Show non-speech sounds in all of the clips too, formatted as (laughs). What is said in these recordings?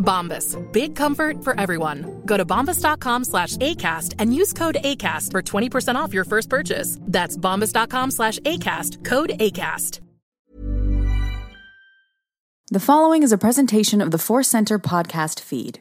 Bombas. Big comfort for everyone. Go to bombas.com slash ACAST and use code ACAST for 20% off your first purchase. That's bombas.com slash ACAST. Code ACAST. The following is a presentation of the Force Center podcast feed.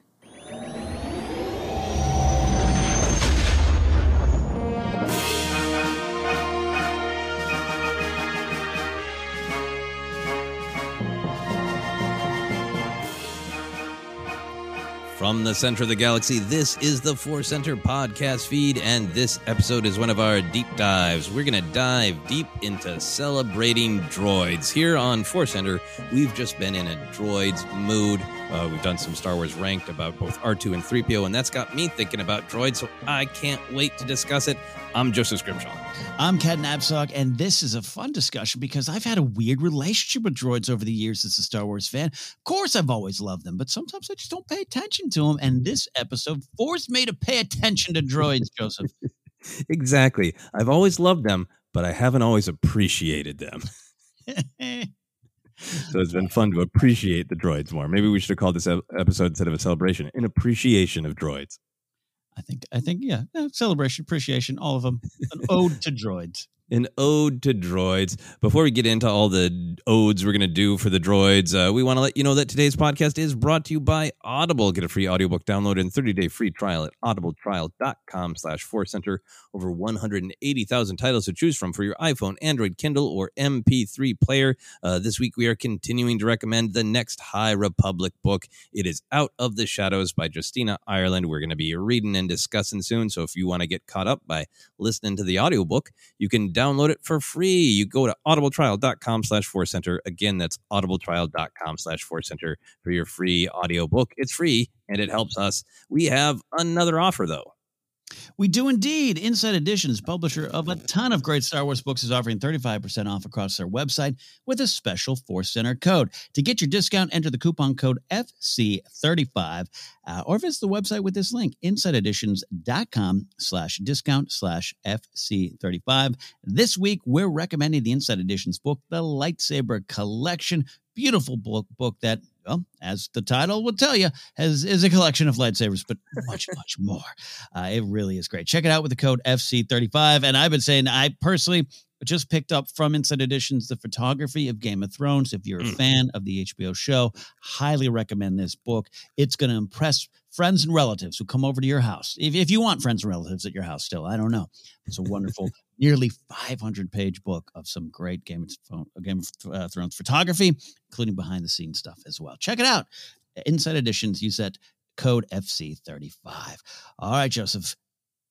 From the center of the galaxy, this is the Force Center podcast feed, and this episode is one of our deep dives. We're going to dive deep into celebrating droids. Here on Force Center, we've just been in a droids mood. Uh, we've done some Star Wars ranked about both R2 and 3PO, and that's got me thinking about droids, so I can't wait to discuss it. I'm Joseph Scrimshaw. I'm Ken Napzok, and this is a fun discussion because I've had a weird relationship with droids over the years as a Star Wars fan. Of course, I've always loved them, but sometimes I just don't pay attention to them. And this episode forced me to pay attention to droids, (laughs) Joseph. exactly. I've always loved them, but I haven't always appreciated them. (laughs) so it's been fun to appreciate the droids more. Maybe we should have called this episode instead of a celebration, an appreciation of droids. I think, I think, yeah, celebration, appreciation, all of them. An ode to droids. An ode to droids. Before we get into all the odes we're going to do for the droids, uh, we want to let you know that today's podcast is brought to you by Audible. Get a free audiobook download and 30-day free trial at audibletrial.com slash forcecenter. Over 180,000 titles to choose from for your iPhone, Android, Kindle, or MP3 player. Uh, this week we are continuing to recommend the next High Republic book. It is Out of the Shadows by Justina Ireland. We're going to be reading and discussing soon, so if you want to get caught up by listening to the audiobook, you can download it for free. You go to audibletrial.com slash forcecenter. Again, that's audibletrial.com slash forcecenter for your free audiobook. It's free and it helps us. We have another offer though. We do indeed. Insight Editions, publisher of a ton of great Star Wars books, is offering 35% off across their website with a special Force Center code. To get your discount, enter the coupon code FC35 uh, or visit the website with this link, insighteditions.com slash discount slash FC35. This week, we're recommending the Insight Editions book, The Lightsaber Collection. Beautiful book, book that well, as the title will tell you, has is a collection of lightsabers, but much, (laughs) much more. Uh, it really is great. Check it out with the code FC35. And I've been saying, I personally just picked up from Insight Editions the photography of Game of Thrones. If you're a mm. fan of the HBO show, highly recommend this book. It's going to impress friends and relatives who come over to your house. If, if you want friends and relatives at your house still, I don't know. It's a wonderful, (laughs) nearly 500 page book of some great Game of, Game of uh, Thrones photography, including behind the scenes stuff as well. Check it out. Insight Editions, use that code FC35. All right, Joseph,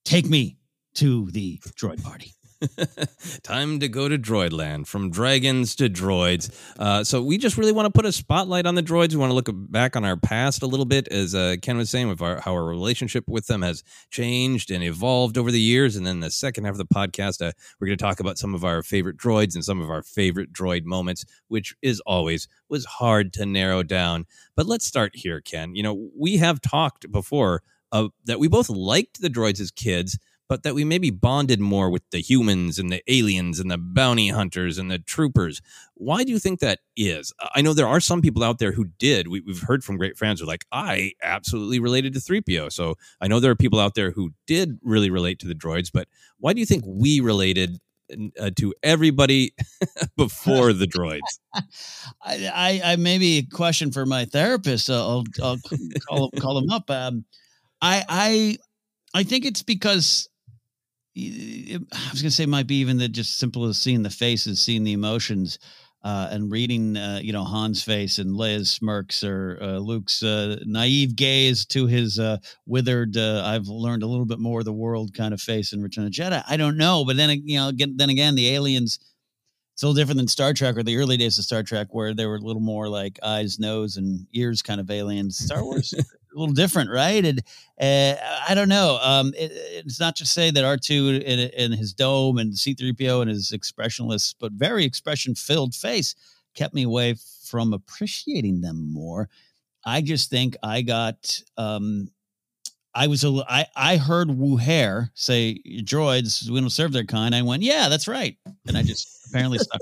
take me to the droid party. (laughs) Time to go to Droidland from dragons to droids. Uh, so we just really want to put a spotlight on the droids. We want to look back on our past a little bit, as uh, Ken was saying, with our, how our relationship with them has changed and evolved over the years. And then the second half of the podcast, uh, we're going to talk about some of our favorite droids and some of our favorite droid moments, which is always was hard to narrow down. But let's start here, Ken. You know, we have talked before uh, that we both liked the droids as kids but that we maybe bonded more with the humans and the aliens and the bounty hunters and the troopers. Why do you think that is? I know there are some people out there who did. We, have heard from great fans who are like, I absolutely related to 3PO. So I know there are people out there who did really relate to the droids, but why do you think we related uh, to everybody (laughs) before the droids? (laughs) I, I, I, maybe a question for my therapist. I'll, I'll call, call him up. Um, I, I, I think it's because I was going to say might be even the just simple as seeing the faces, seeing the emotions, uh, and reading, uh, you know, Han's face and Leia's smirks or uh, Luke's uh, naive gaze to his uh, withered. Uh, I've learned a little bit more of the world kind of face in Return of Jedi. I don't know, but then you know, again, then again, the aliens. It's a little different than Star Trek or the early days of Star Trek, where they were a little more like eyes, nose, and ears kind of aliens. Star Wars (laughs) a little different, right? And uh, I don't know. Um, it, it's not to say that R two in, his dome and C three PO and his expressionless but very expression filled face kept me away from appreciating them more. I just think I got. Um, I was a, I, I heard Wuher say droids we don't serve their kind. I went, yeah, that's right, and I just apparently stuck.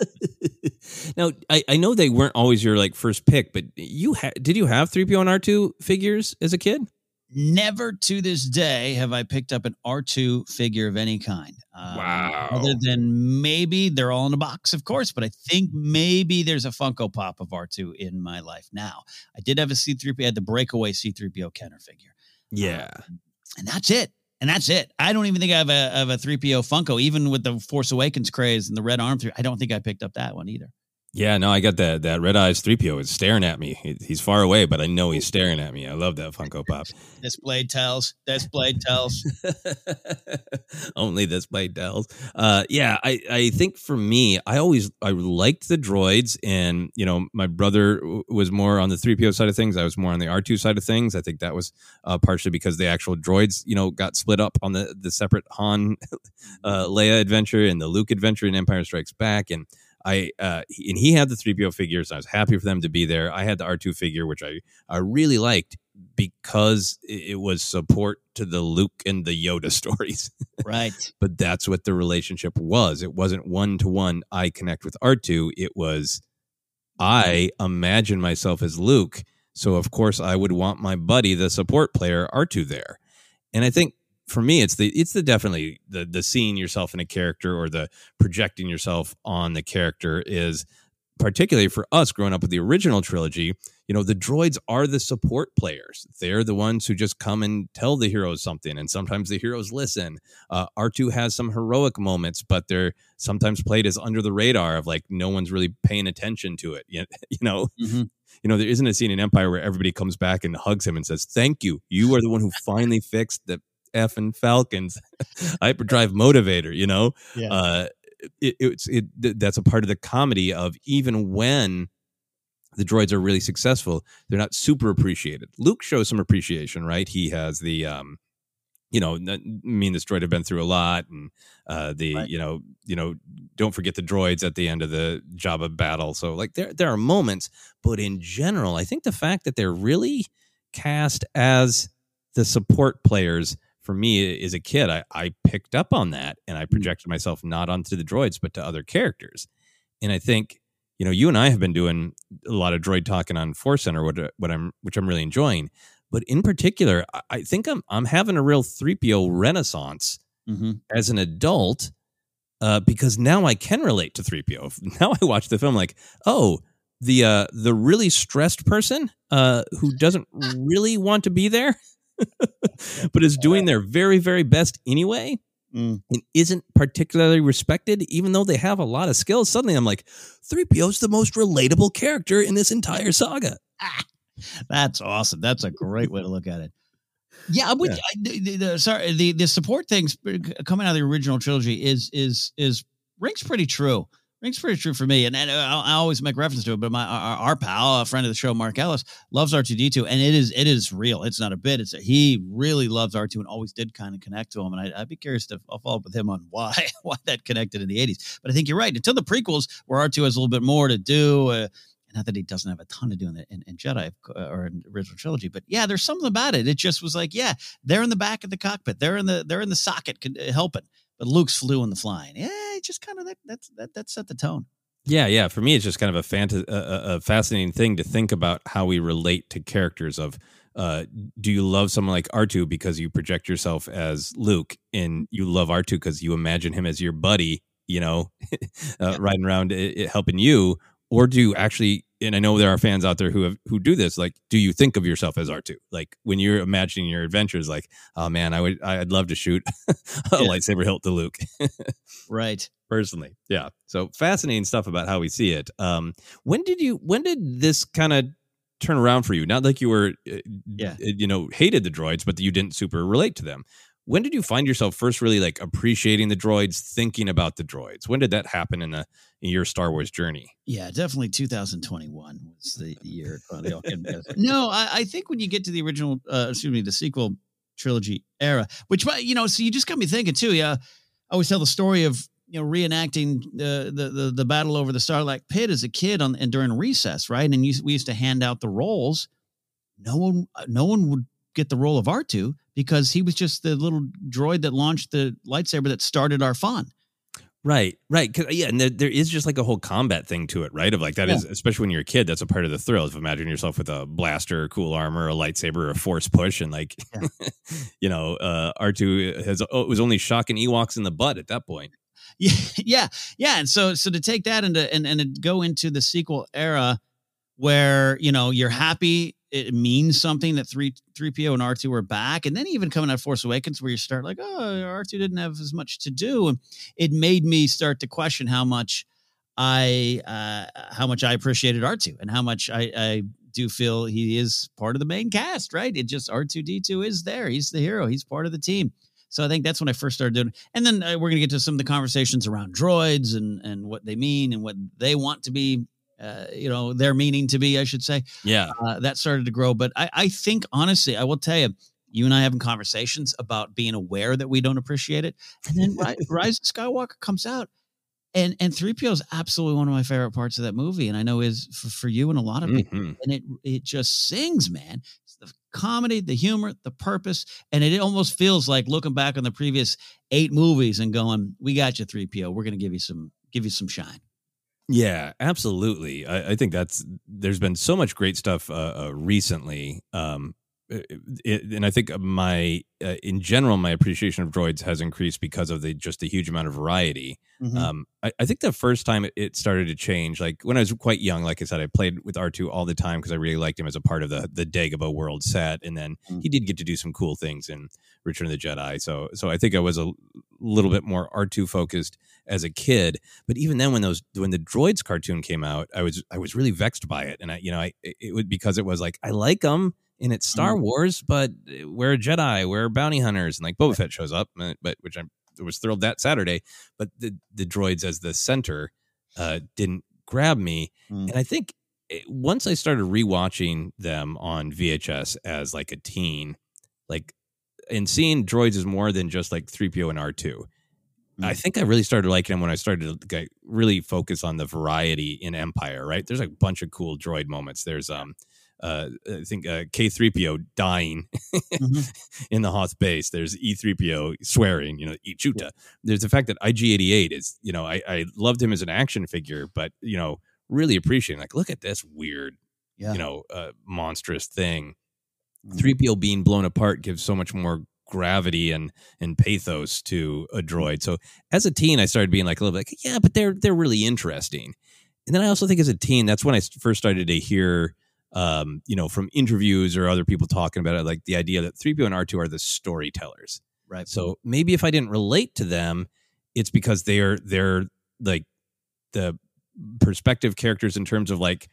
(laughs) now I, I know they weren't always your like first pick, but you ha- did you have three PO and R two figures as a kid? Never to this day have I picked up an R2 figure of any kind. Um, wow. Other than maybe they're all in a box, of course, but I think maybe there's a Funko Pop of R2 in my life now. I did have a C3PO, I had the breakaway C3PO Kenner figure. Yeah. And that's it and that's it. I don't even think I have a, have a 3PO Funko, even with the Force Awakens craze and the red arm through. I don't think I picked up that one either. Yeah, no, I got that that red eyes three PO is staring at me. he's far away, but I know he's staring at me. I love that Funko Pop. this blade tells. This blade tells. (laughs) Only this blade tells. Uh, yeah, I I think for me, I always I liked the droids, and you know, my brother was more on the three PO side of things. I was more on the R two side of things. I think that was uh, partially because the actual droids, you know, got split up on the the separate Han, (laughs) uh, Leia adventure and the Luke adventure in Empire Strikes Back, and I uh, and he had the 3PO figures. I was happy for them to be there. I had the R2 figure, which I, I really liked because it was support to the Luke and the Yoda (laughs) stories. Right. but that's what the relationship was. It wasn't one to one, I connect with R2. It was, I imagine myself as Luke. So, of course, I would want my buddy, the support player, R2 there. And I think for me it's the it's the definitely the the seeing yourself in a character or the projecting yourself on the character is particularly for us growing up with the original trilogy you know the droids are the support players. They're the ones who just come and tell the heroes something and sometimes the heroes listen. Uh, r2 has some heroic moments but they're sometimes played as under the radar of like no one's really paying attention to it you, (laughs) you know? Mm-hmm. you know there isn't a scene in empire where everybody comes back and hugs him and says thank you. You are the one who finally fixed the effing Falcons (laughs) hyperdrive motivator, you know? Yeah. Uh, it, it's it that's a part of the comedy of even when the droids are really successful, they're not super appreciated. Luke shows some appreciation, right? He has the um you know, n- me and this droid have been through a lot, and uh, the Right. you know, you know, don't forget the droids at the end of the Jabba battle. So like there there are moments, but in general, I think the fact that they're really cast as the support players for me as a kid, I, I picked up on that and I projected myself not onto the droids but to other characters. And I think you know you and I have been doing a lot of droid talking on Force Center, what what I'm which I'm really enjoying. But in particular, I- I think I'm I'm having a real 3PO renaissance Mm-hmm. as an adult uh, because now I can relate to 3PO. (laughs) Now I watch the film like, oh, the uh, the really stressed person uh, who doesn't really want to be there, (laughs) but is doing their very very best anyway. Mm. And isn't particularly respected, even though they have a lot of skills. Suddenly, I'm like, 3PO is the most relatable character in this entire saga. That's awesome. That's a great way to look at it. Yeah, Yeah. I- the, the, sorry, the the support things coming out of the original trilogy is is is rings pretty true. Rings pretty true for me, and, and I, I always make reference to it. But my our, our pal, a friend of the show, Mark Ellis, loves R two D two, and it is it is real. It's not a bit. It's a, he really loves R two and always did kind of connect to him. And I, I'd be curious to I'll follow up with him on why (laughs) why that connected in the eighties. But I think you're right. Until the prequels, where R two has a little bit more to do. Uh, not that he doesn't have a ton to do in, the, in, in Jedi uh, or in original trilogy, but yeah, there's something about it. It just was like, yeah, they're in the back of the cockpit, they're in the they're in the socket uh, helping, but Luke's flew in the flying. Yeah, it just kind of that that's that that set the tone. Yeah, yeah. For me, it's just kind of a, fanta- a, a- fascinating thing to think about how we relate to characters. Of uh, do you love someone like R two because you project yourself as Luke, and you love R two because you imagine him as your buddy, you know, (laughs) uh, riding around uh, uh, helping you, or do you actually? And I know there are fans out there who have who do this. Like, do you think of yourself as R two? Like when you're imagining your adventures, like, oh man, I would, I'd love to shoot (laughs) a lightsaber hilt to Luke. (laughs) Right. personally yeah so fascinating stuff about how we see it um when did you when did this kind of turn around for you not like you were uh, Yeah. uh, you know hated the droids but you didn't super relate to them when did you find yourself first really like appreciating the droids thinking about the droids when did that happen in, the, in your star wars journey Yeah, definitely 2021 was the (laughs) year. uh, they all came together. no, I, I think when you get to the original, uh, excuse me, the sequel trilogy era, which you know, so you just got me thinking too. Yeah, I always tell the story of you know reenacting the the the, the battle over the Sarlacc Pit as a kid on and during recess, right? And you, we used to hand out the roles. No one, no one would get the role of R two because he was just the little droid that launched the lightsaber that started our fun. Right, right. yeah, and there, there is just like a whole combat thing to it, right? Of like that is, Yeah. especially when you're a kid, that's a part of the thrill. Of imagine yourself with a blaster, cool armor, a lightsaber, a force push, and like, (laughs) you know, uh, R two has oh, it was only shocking Ewoks in the butt at that point. (laughs) Yeah, yeah, yeah. And so, so to take that and to, and and go into the sequel era, where you know you're happy, it means something that three three PO and R two are back, and then even coming out of Force Awakens, where you start like, oh, R two didn't have as much to do, and it made me start to question how much I uh, how much I appreciated R two and how much I, I do feel he is part of the main cast. Right? It just R two D two is there. He's the hero. He's part of the team. So I think that's when I first started doing. And then uh, we're going to get to some of the conversations around droids and and what they mean and what they want to be. Uh, you know, their meaning to be, I should say. Yeah, Uh, that started to grow. But I, I think honestly, I will tell you, you and I having conversations about being aware that we don't appreciate it, and then Ri- (laughs) Rise of Skywalker comes out, and and three PO is absolutely one of my favorite parts of that movie, and I know is for, for you and a lot of people, Mhm. and it it just sings, man. It's the comedy, the humor, the purpose, and it almost feels like looking back on the previous eight movies and going, "We got you, three PO. We're going to give you some give you some shine." Yeah, absolutely. I, I think that's there's been so much great stuff uh, uh, recently, um, it, it- and I think my uh, in general my appreciation of droids has increased because of the just the huge amount of variety. Mhm. Um, I, I think the first time it, it started to change, like when I was quite young, like I said, I played with R two all the time because I really liked him as a part of the the Dagobah world set, and then Mm. he did get to do some cool things in Return of the Jedi. So so I think I was a little bit more R two focused as a kid. But even then, when those when the droids cartoon came out, I was I was really vexed by it, and I you know I it, it would because it was like I like them and it's Star Wars, but we're a Jedi, we're bounty hunters, and like Boba Fett shows up, uh, but which I'm I was thrilled that Saturday, but the the droids as the center uh, didn't grab me, Mm. and I think it, once I started rewatching them on VHS as like a teen, like and seeing droids is more than just like 3PO and R2. I think I really started liking them when I started to like, really focus on the variety in Empire. Right, there's a bunch of cool droid moments. There's um, uh, I think uh, K3PO dying Mm-hmm. (laughs) in the Hoth base. There's E3PO swearing, you know, Ichuta. There's the fact that IG88 is, you know, I, I loved him as an action figure, but you know, really appreciating like, look at this weird, Yeah. you know, uh, monstrous thing. Mhm. 3PO being blown apart gives so much more gravity and and pathos to a droid. So as a teen, I started being like a little bit like, yeah, but they're they're really interesting. And then I also think as a teen, that's when I first started to hear, um, you know, from interviews or other people talking about it, like the idea that 3PO and R2 are the storytellers. Right. So maybe if I didn't relate to them, it's because they're they're like the perspective characters in terms of like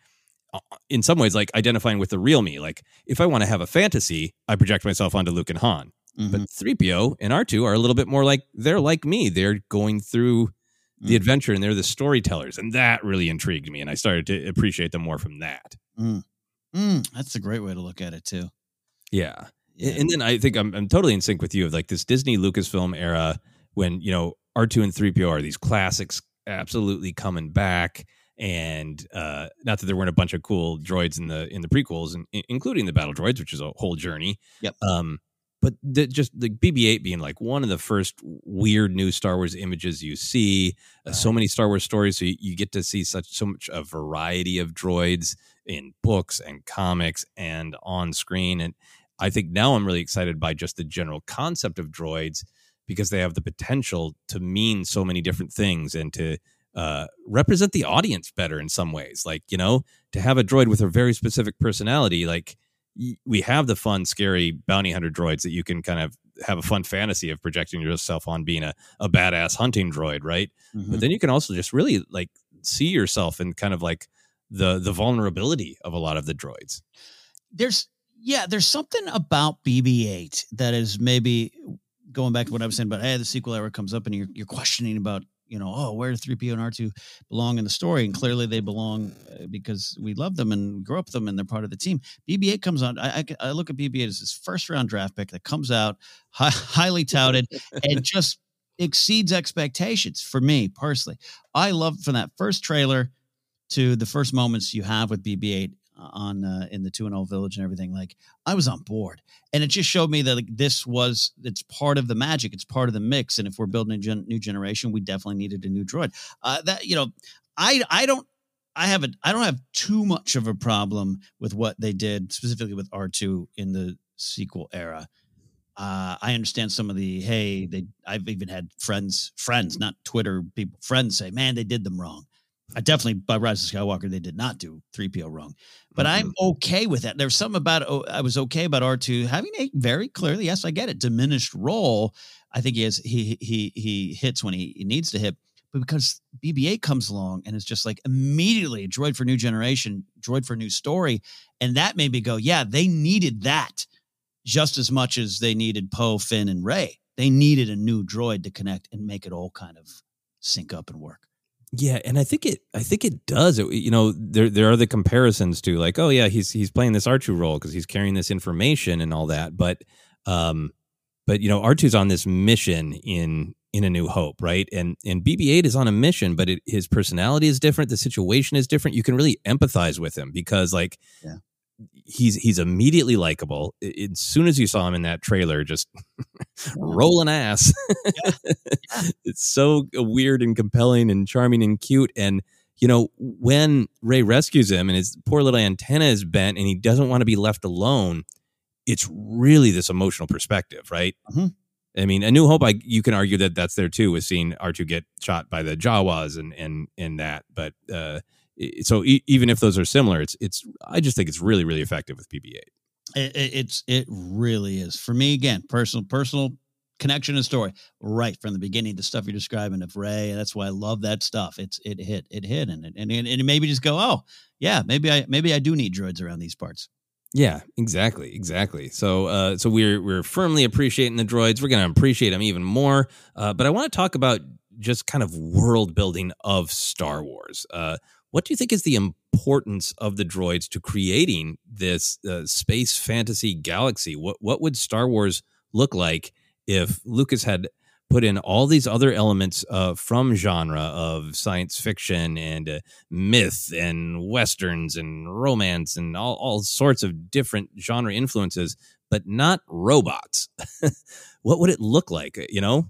uh, in some ways like identifying with the real me. Like if I want to have a fantasy, I project myself onto Luke and Han. But Mhm. 3PO and R2 are a little bit more like they're like me. They're going through the Mm. adventure and they're the storytellers. And that really intrigued me. And I started to appreciate them more from that. Mm. Mm, that's a great way to look at it too. Yeah. Yeah. And then I think I'm, I'm totally in sync with you of like this Disney Lucasfilm era when, you know, R2 and 3PO are these classics absolutely coming back. And uh, not that there weren't a bunch of cool droids in the in the prequels, and, including the battle droids, which is a whole journey. Yep. Um, but the, just the BB-8 being like one of the first weird new Star Wars images you see. Uh, so many Star Wars stories, so you, you get to see such so much a variety of droids in books and comics and on screen. And I think now I'm really excited by just the general concept of droids because they have the potential to mean so many different things and to uh, represent the audience better in some ways. Like, you know, to have a droid with a very specific personality, like we have the fun, scary bounty hunter droids that you can kind of have a fun fantasy of projecting yourself on being a, a badass hunting droid, right? Mhm. But then you can also just really like see yourself in kind of like the the vulnerability of a lot of the droids. there's yeah, there's something about BB-8 that is maybe going back to what I was saying about hey, the sequel era comes up and you're you're questioning about you know oh where do 3PO and R2 belong in the story and clearly they belong uh, because we love them and grew up with them and they're part of the team. BB-8 comes on. I, I, I look at BB-8 as this first round draft pick that comes out hi, (laughs) highly touted and (laughs) just exceeds expectations for me personally. I love from that first trailer to the first moments you have with BB-8 on uh, in the Tuanul village and everything. Like I was on board, and it just showed me that like this was it's part of the magic, it's part of the mix. And if we're building a gen- new generation, we definitely needed a new droid. Uh, that you know, I I don't. I haven't. I don't have too much of a problem with what they did specifically with R two in the sequel era. Uh, I understand some of the hey, they. I've even had friends, friends, not Twitter people, friends say, "Man, they did them wrong." I definitely by Rise of Skywalker, they did not do three PO wrong, but I'm okay with that. There's something about oh, I was okay about R two having a very clearly, yes, I get it, diminished role. I think he has he he he hits when he, he needs to hit, but because BB-8 comes along and it's just like immediately droid for new generation, droid for new story, and that made me go, yeah, they needed that just as much as they needed Poe, Finn, and Rey. They needed a new droid to connect and make it all kind of sync up and work. Yeah, and I think it. I think it does. It, you know, there there are the comparisons to like, oh yeah, he's he's playing this two role because he's carrying this information and all that. But, um, but you know, 2s on this mission in in A New Hope, right? And and BB eight is on a mission, but it, his personality is different. The situation is different. You can really empathize with him because like, Yeah. He's he's immediately likable. As soon as you saw him in that trailer, just (laughs) rolling ass. (laughs) it's so weird and compelling and charming and cute. And you know, when Rey rescues him and his poor little antenna is bent and he doesn't want to be left alone, it's really this emotional perspective, right? Mhm. I mean, A New Hope, I you can argue that that's there too, with seeing R two get shot by the Jawas and and and that. But uh, so e- even if those are similar, it's it's I just think it's really really effective with BB eight. It, it, it's it really is for me again personal personal connection and story right from the beginning the stuff you're describing of Rey that's why i love that stuff it's it hit it hit and it and, and me just go oh yeah maybe i maybe i do need droids around these parts Yeah, exactly, exactly. So, uh, so we're we're firmly appreciating the droids. We're going to appreciate them even more. Uh, but I want to talk about just kind of world building of Star Wars. Uh, what do you think is the importance of the droids to creating this uh, space fantasy galaxy? What what would Star Wars look like if Lucas had put in all these other elements uh, from genre of science fiction and uh, myth and westerns and romance and all, all sorts of different genre influences, but not robots. (laughs) what would it look like? You know,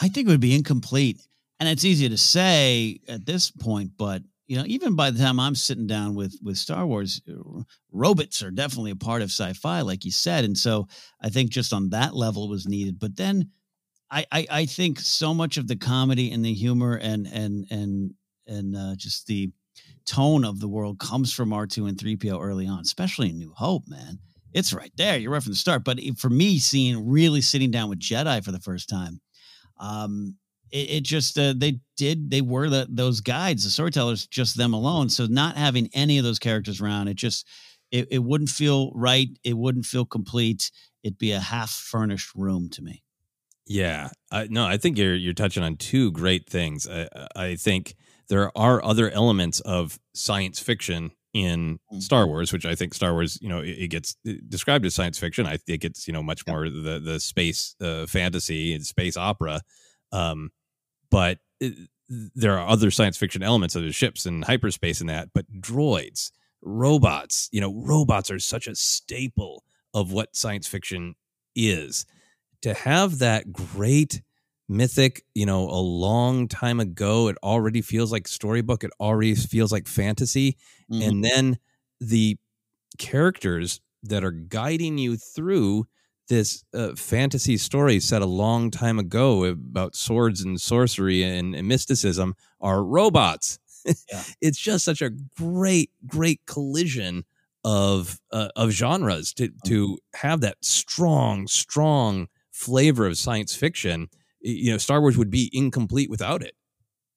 I think it would be incomplete. And it's easy to say at this point, but you know, even by the time I'm sitting down with with Star Wars, uh, robots are definitely a part of sci-fi, like you said. And so I think just on that level was needed. But then I I, I think so much of the comedy and the humor and and and and uh, just the tone of the world comes from R2 and 3PO early on, especially in New Hope, man. It's right there. You're right from the start. But for me, seeing really sitting down with Jedi for the first time, um, it, it just uh, they did they were the, those guides, the storytellers, just them alone. So not having any of those characters around, it just it, it wouldn't feel right. It wouldn't feel complete. It'd be a half furnished room to me. Yeah, I, no, I think you're you're touching on two great things. I, I think there are other elements of science fiction in Mm. Star Wars, which I think Star Wars, you know, it, it gets described as science fiction. I think it's you know much more the the space uh, fantasy and space opera, um, but it, there are other science fiction elements of the ships and hyperspace and that. But droids, robots, you know, robots are such a staple of what science fiction is. To have that great mythic, you know, a long time ago, it already feels like storybook. It already feels like fantasy Mm-hmm. and then the characters that are guiding you through this uh, fantasy story set a long time ago about swords and sorcery and, and mysticism are robots. Yeah. (laughs) it's just such a great, great collision of uh, of genres to to have that strong, strong flavor of science fiction. You know, Star Wars would be incomplete without it.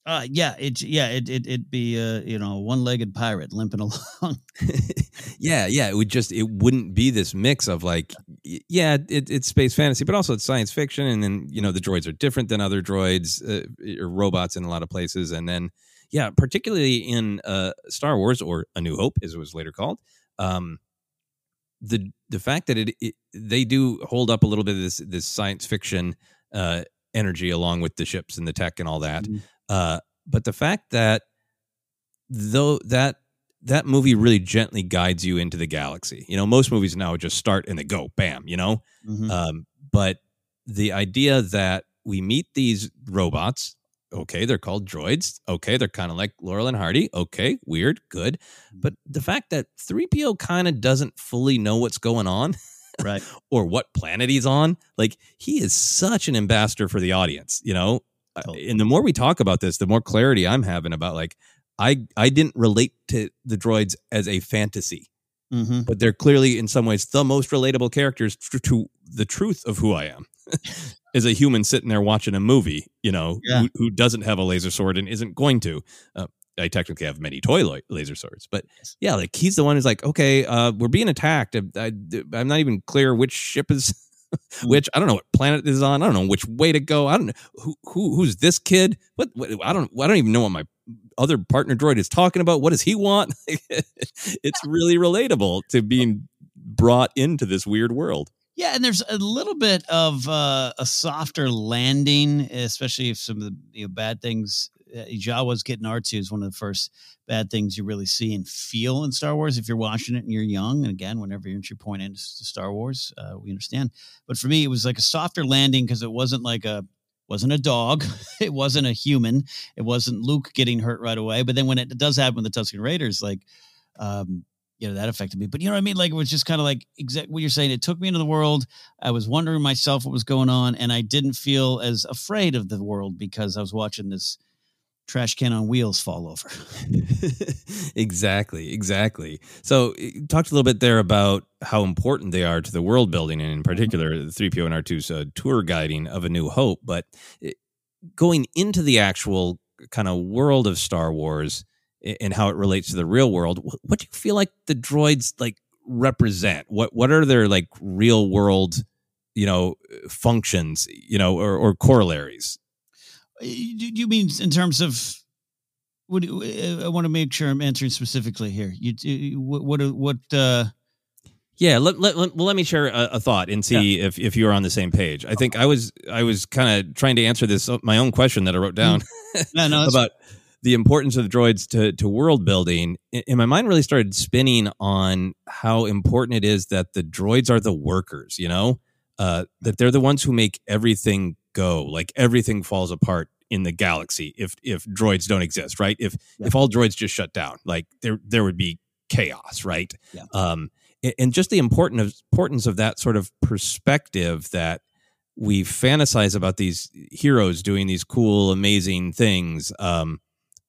Uh, yeah, it yeah it it it'd be uh, you know one legged pirate limping (laughs) along. (laughs) yeah, yeah. It would just it wouldn't be this mix of like, yeah, it, it's space fantasy, but also it's science fiction, and then you know the droids are different than other droids uh, or robots in a lot of places, and then yeah, particularly in uh, Star Wars or A New Hope, as it was later called, um, the the fact that it, it they do hold up a little bit of this this science fiction uh, energy along with the ships and the tech and all that. Uh, but the fact that though that that movie really gently guides you into the galaxy. You know, most movies now just start and they go, bam. You know, Mhm. um, but the idea that we meet these robots. Okay, they're called droids. Okay, they're kind of like Laurel and Hardy. Okay, weird, good. But the fact that 3PO kind of doesn't fully know what's going on, right, (laughs) or what planet he's on, like he is such an ambassador for the audience, you know? Uh, And the more we talk about this, the more clarity I'm having about like I I didn't relate to the droids as a fantasy, Mm-hmm. but they're clearly in some ways the most relatable characters to, to the truth of who I am. (laughs) as a human sitting there watching a movie, you know, Yeah. who, who doesn't have a laser sword and isn't going to. Uh, I technically have many toy la- laser swords, but yeah, like he's the one who's like, okay, uh, we're being attacked. I, am not even clear which ship is (laughs) which. I don't know what planet is on. I don't know which way to go. I don't know who, who who's this kid. What, what I don't I don't even know what my other partner droid is talking about. What does he want? (laughs) it's really relatable to being brought into this weird world. Yeah, and there's a little bit of uh, a softer landing, especially if some of the you know, bad things. Uh, Jawas getting R2 is one of the first bad things you really see and feel in Star Wars if you're watching it and you're young. And again, whenever your entry point into Star Wars, uh, we understand. But for me, it was like a softer landing because it wasn't like a wasn't a dog, (laughs) it wasn't a human, it wasn't Luke getting hurt right away. But then when it does happen with the Tusken Raiders, like um, you know that affected me but you know what i mean like it was just kind of like exact what you're saying it took me into the world i was wondering myself what was going on and i didn't feel as afraid of the world because i was watching this trash can on wheels fall over (laughs) exactly, exactly. So, eh, talked a little bit there about how important they are to the world building, and in particular, the 3PO and R2's uh, tour guiding of A New Hope. But eh, going into the actual kind of world of Star Wars and how it relates to the real world, what do you feel like the droids like represent? What what are their like real world, you know, functions, you know, or, or corollaries? You, you mean in terms of what i want to make sure i'm answering specifically here. You, what what what uh Yeah, let, let, let, well, let me share a, a thought and see if, if you're on the same page. I think I was I was kind of trying to answer this uh, my own question that I wrote down No, no, (laughs) about the importance of droids to, to world building. And my mind really started spinning on how important it is that the droids are the workers, you know, uh, that they're the ones who make everything go, like everything falls apart in the galaxy if if droids don't exist, right? If if all droids just shut down, like there there would be chaos, right? Yeah. Um, and just the important of, importance of that sort of perspective that we fantasize about these heroes doing these cool, amazing things. Um,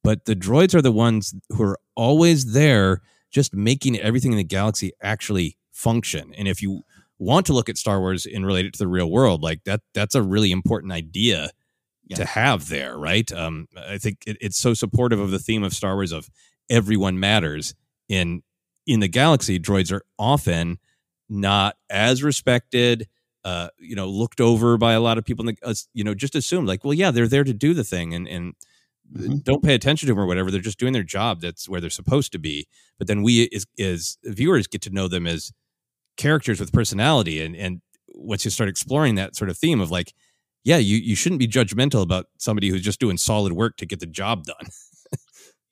but the droids are the ones who are always there, just making everything in the galaxy actually function. And if you want to look at Star Wars and relate it to the real world, like that, that's a really important idea to have there, right? Um, I think it, it's so supportive of the theme of Star Wars of everyone matters. In in the galaxy, droids are often not as respected. Uh, you know, looked over by a lot of people. In the, uh, you know, just assumed like, well, yeah, they're there to do the thing, and and don't pay attention to them or whatever. They're just doing their job. That's where they're supposed to be. But then we, as, as viewers, get to know them as characters with personality, and and once you start exploring that sort of theme of like, yeah, you you shouldn't be judgmental about somebody who's just doing solid work to get the job done. (laughs)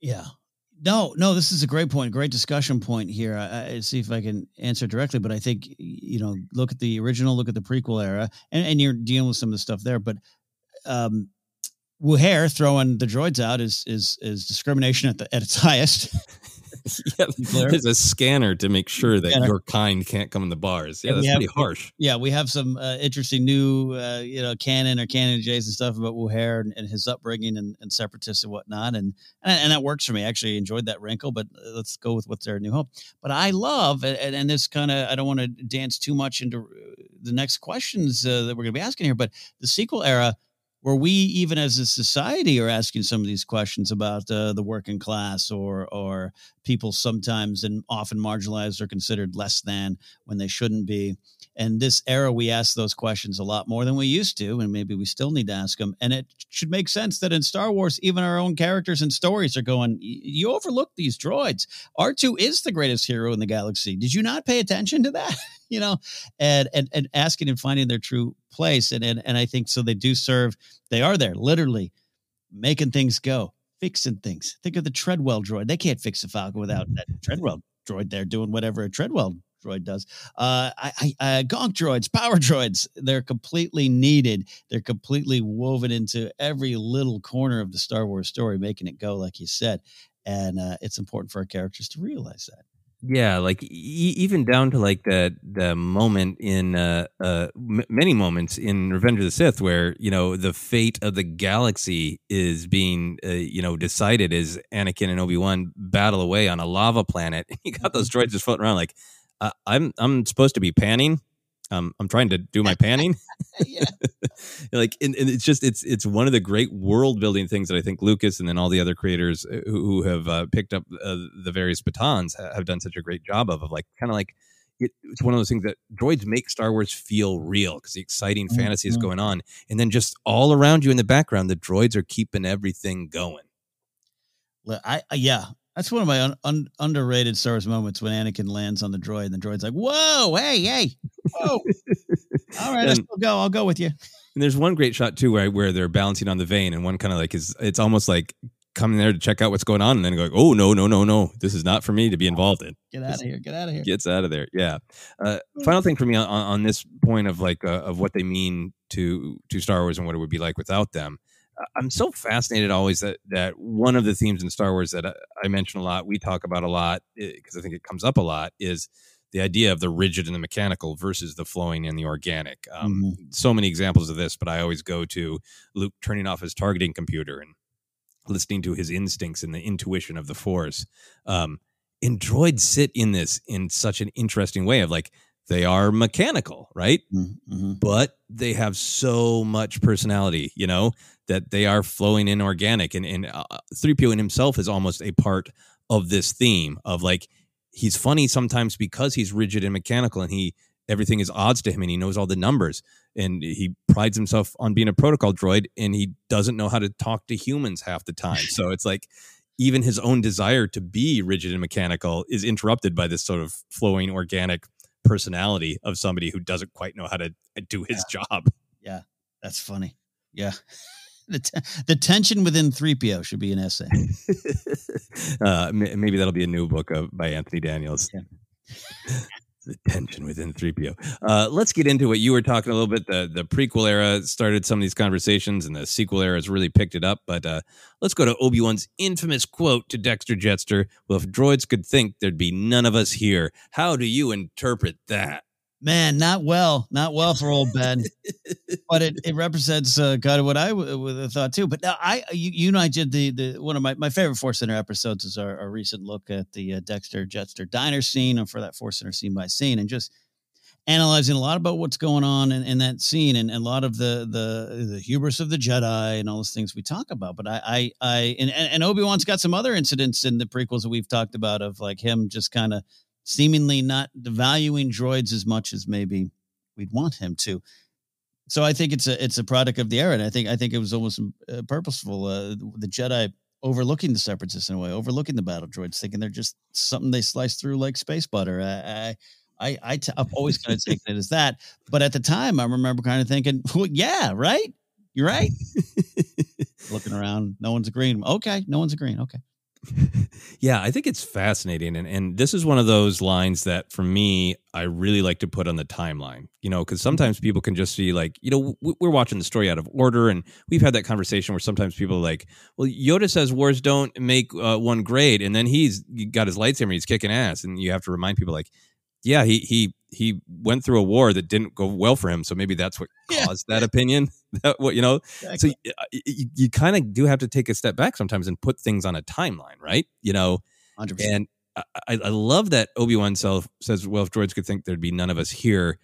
Yeah. No, no, this is a great point, great discussion point here. I, I see if I can answer directly, but I think you know, look at the original, look at the prequel era, and, and you're dealing with some of the stuff there. But um, Wuher throwing the droids out is is is discrimination at the at its (laughs) highest. (laughs) yeah, there's a scanner to make sure that Scanner. your kind can't come in the bars. Yeah, And that's have- pretty harsh. Yeah, we have some uh, interesting new, uh, you know, canon or canon Jays and stuff about Wuher and, and his upbringing and, and separatists and whatnot, and, and and that works for me. I actually enjoyed that wrinkle, but uh, let's go with what's their new hope. But I love, and, and this kind of, I don't want to dance too much into uh, the next questions uh, that we're going to be asking here, but the sequel era. Where we, even as a society, are asking some of these questions about uh, the working class, or or people sometimes and often marginalized or considered less than when they shouldn't be. And this era, we ask those questions a lot more than we used to, and maybe we still need to ask them. And it should make sense that in Star Wars, even our own characters and stories are going, you overlook these droids. R2 is the greatest hero in the galaxy. Did you not pay attention to that? (laughs) you know, and, and, and asking and finding their true place. And, and, and I think so they do serve, they are there literally making things go, fixing things. Think of the Treadwell droid. They can't fix a Falcon without that (laughs) Treadwell droid there doing whatever a Treadwell droid does. Uh, I, I, uh, gonk droids, power droids, they're completely needed. They're completely woven into every little corner of the Star Wars story, making it go, like you said. And uh, it's important for our characters to realize that. Yeah, like e- even down to like the the moment in uh, uh, m- many moments in Revenge of the Sith where you know the fate of the galaxy is being uh, you know decided as Anakin and Obi Wan battle away on a lava planet. (laughs) You got those droids just floating around like uh, I'm I'm supposed to be panning. Um, I'm trying to do my panning. (laughs) (laughs) like and, and it's just it's it's one of the great world building things that I think Lucas and then all the other creators uh, who, who have uh, picked up uh, the various batons ha- have done such a great job of of like kind of like it, it's one of those things that droids make Star Wars feel real because the exciting fantasy is going on and then just all around you in the background the droids are keeping everything going. I yeah, that's one of my un, un, underrated Star Wars moments when Anakin lands on the droid and the droid's like, "Whoa, hey, hey, whoa, (laughs) all right, And- go. I'll go with you." And there's one great shot too where where they're balancing on the vein, and one kind of like is it's almost like coming there to check out what's going on, and then going, oh no no no no, this is not for me to be involved in. Get out of here! Get out of here! Gets out of there. Yeah. Uh, final thing for me on, on this point of like uh, of what they mean to to Star Wars and what it would be like without them. I'm so fascinated always that that one of the themes in Star Wars that I, I mention a lot, we talk about a lot because I think it comes up a lot is the idea of the rigid and the mechanical versus the flowing and the organic. Um, So many examples of this, but I always go to Luke turning off his targeting computer and listening to his instincts and the intuition of the Force. Um, and droids sit in this in such an interesting way of like they are mechanical, right? Mm-hmm. But they have so much personality, you know, that they are flowing in organic. And, and uh, 3PO in himself is almost a part of this theme of like, he's funny sometimes because he's rigid and mechanical and he, everything is odds to him and he knows all the numbers and he prides himself on being a protocol droid and he doesn't know how to talk to humans half the time. So it's like, even his own desire to be rigid and mechanical is interrupted by this sort of flowing organic personality of somebody who doesn't quite know how to do his job. Yeah, that's funny. Yeah. (laughs) The, t- the tension within 3PO should be an essay. (laughs) uh, maybe that'll be a new book of, by Anthony Daniels. Yeah. (laughs) the tension within 3PO. Uh, let's get into what you were talking a little bit. The the prequel era started some of these conversations, and the sequel era has really picked it up. But uh, let's go to Obi Wan's infamous quote to Dexter Jettster: "Well, if droids could think, there'd be none of us here." How do you interpret that? Man, not well, not well for old Ben, (laughs) but it, it represents uh, kind of what I w- would have thought too. But now I, you, you and I did the the one of my, my favorite Force Center episodes is our, our recent look at the uh, Dexter Jettster diner scene and for that Force Center scene by scene and just analyzing a lot about what's going on in, in that scene and, and a lot of the the the hubris of the Jedi and all those things we talk about. But I I, I and, and Obi Wan's got some other incidents in the prequels that we've talked about of like him just kind of seemingly not valuing droids as much as maybe we'd want him to. So I think it's a it's a product of the era, and I think I think it was almost uh, purposeful. Uh, the Jedi overlooking the separatists in a way, overlooking the battle droids, thinking they're just something they slice through like space butter. I I I, I t- I've always kind of taken it as that, but at the time I remember kind of thinking, (laughs) well, yeah, right, you're right. (laughs) Looking around, no one's agreeing. Okay, no one's agreeing. Okay. (laughs) yeah, I think it's fascinating. And, and this is one of those lines that for me, I really like to put on the timeline, you know, because sometimes people can just see, like, you know, we're watching the story out of order. And we've had that conversation where sometimes people are like, well, Yoda says wars don't make uh, one great. And then he's got his lightsaber, he's kicking ass. And you have to remind people, like, yeah, he he he went through a war that didn't go well for him, so maybe that's what caused yeah. that opinion. (laughs) That what you know, exactly. so you, you kind of do have to take a step back sometimes and put things on a timeline, right? You know, 100%. and I, I love that Obi Wan self says, "Well, if droids could think, there'd be none of us here."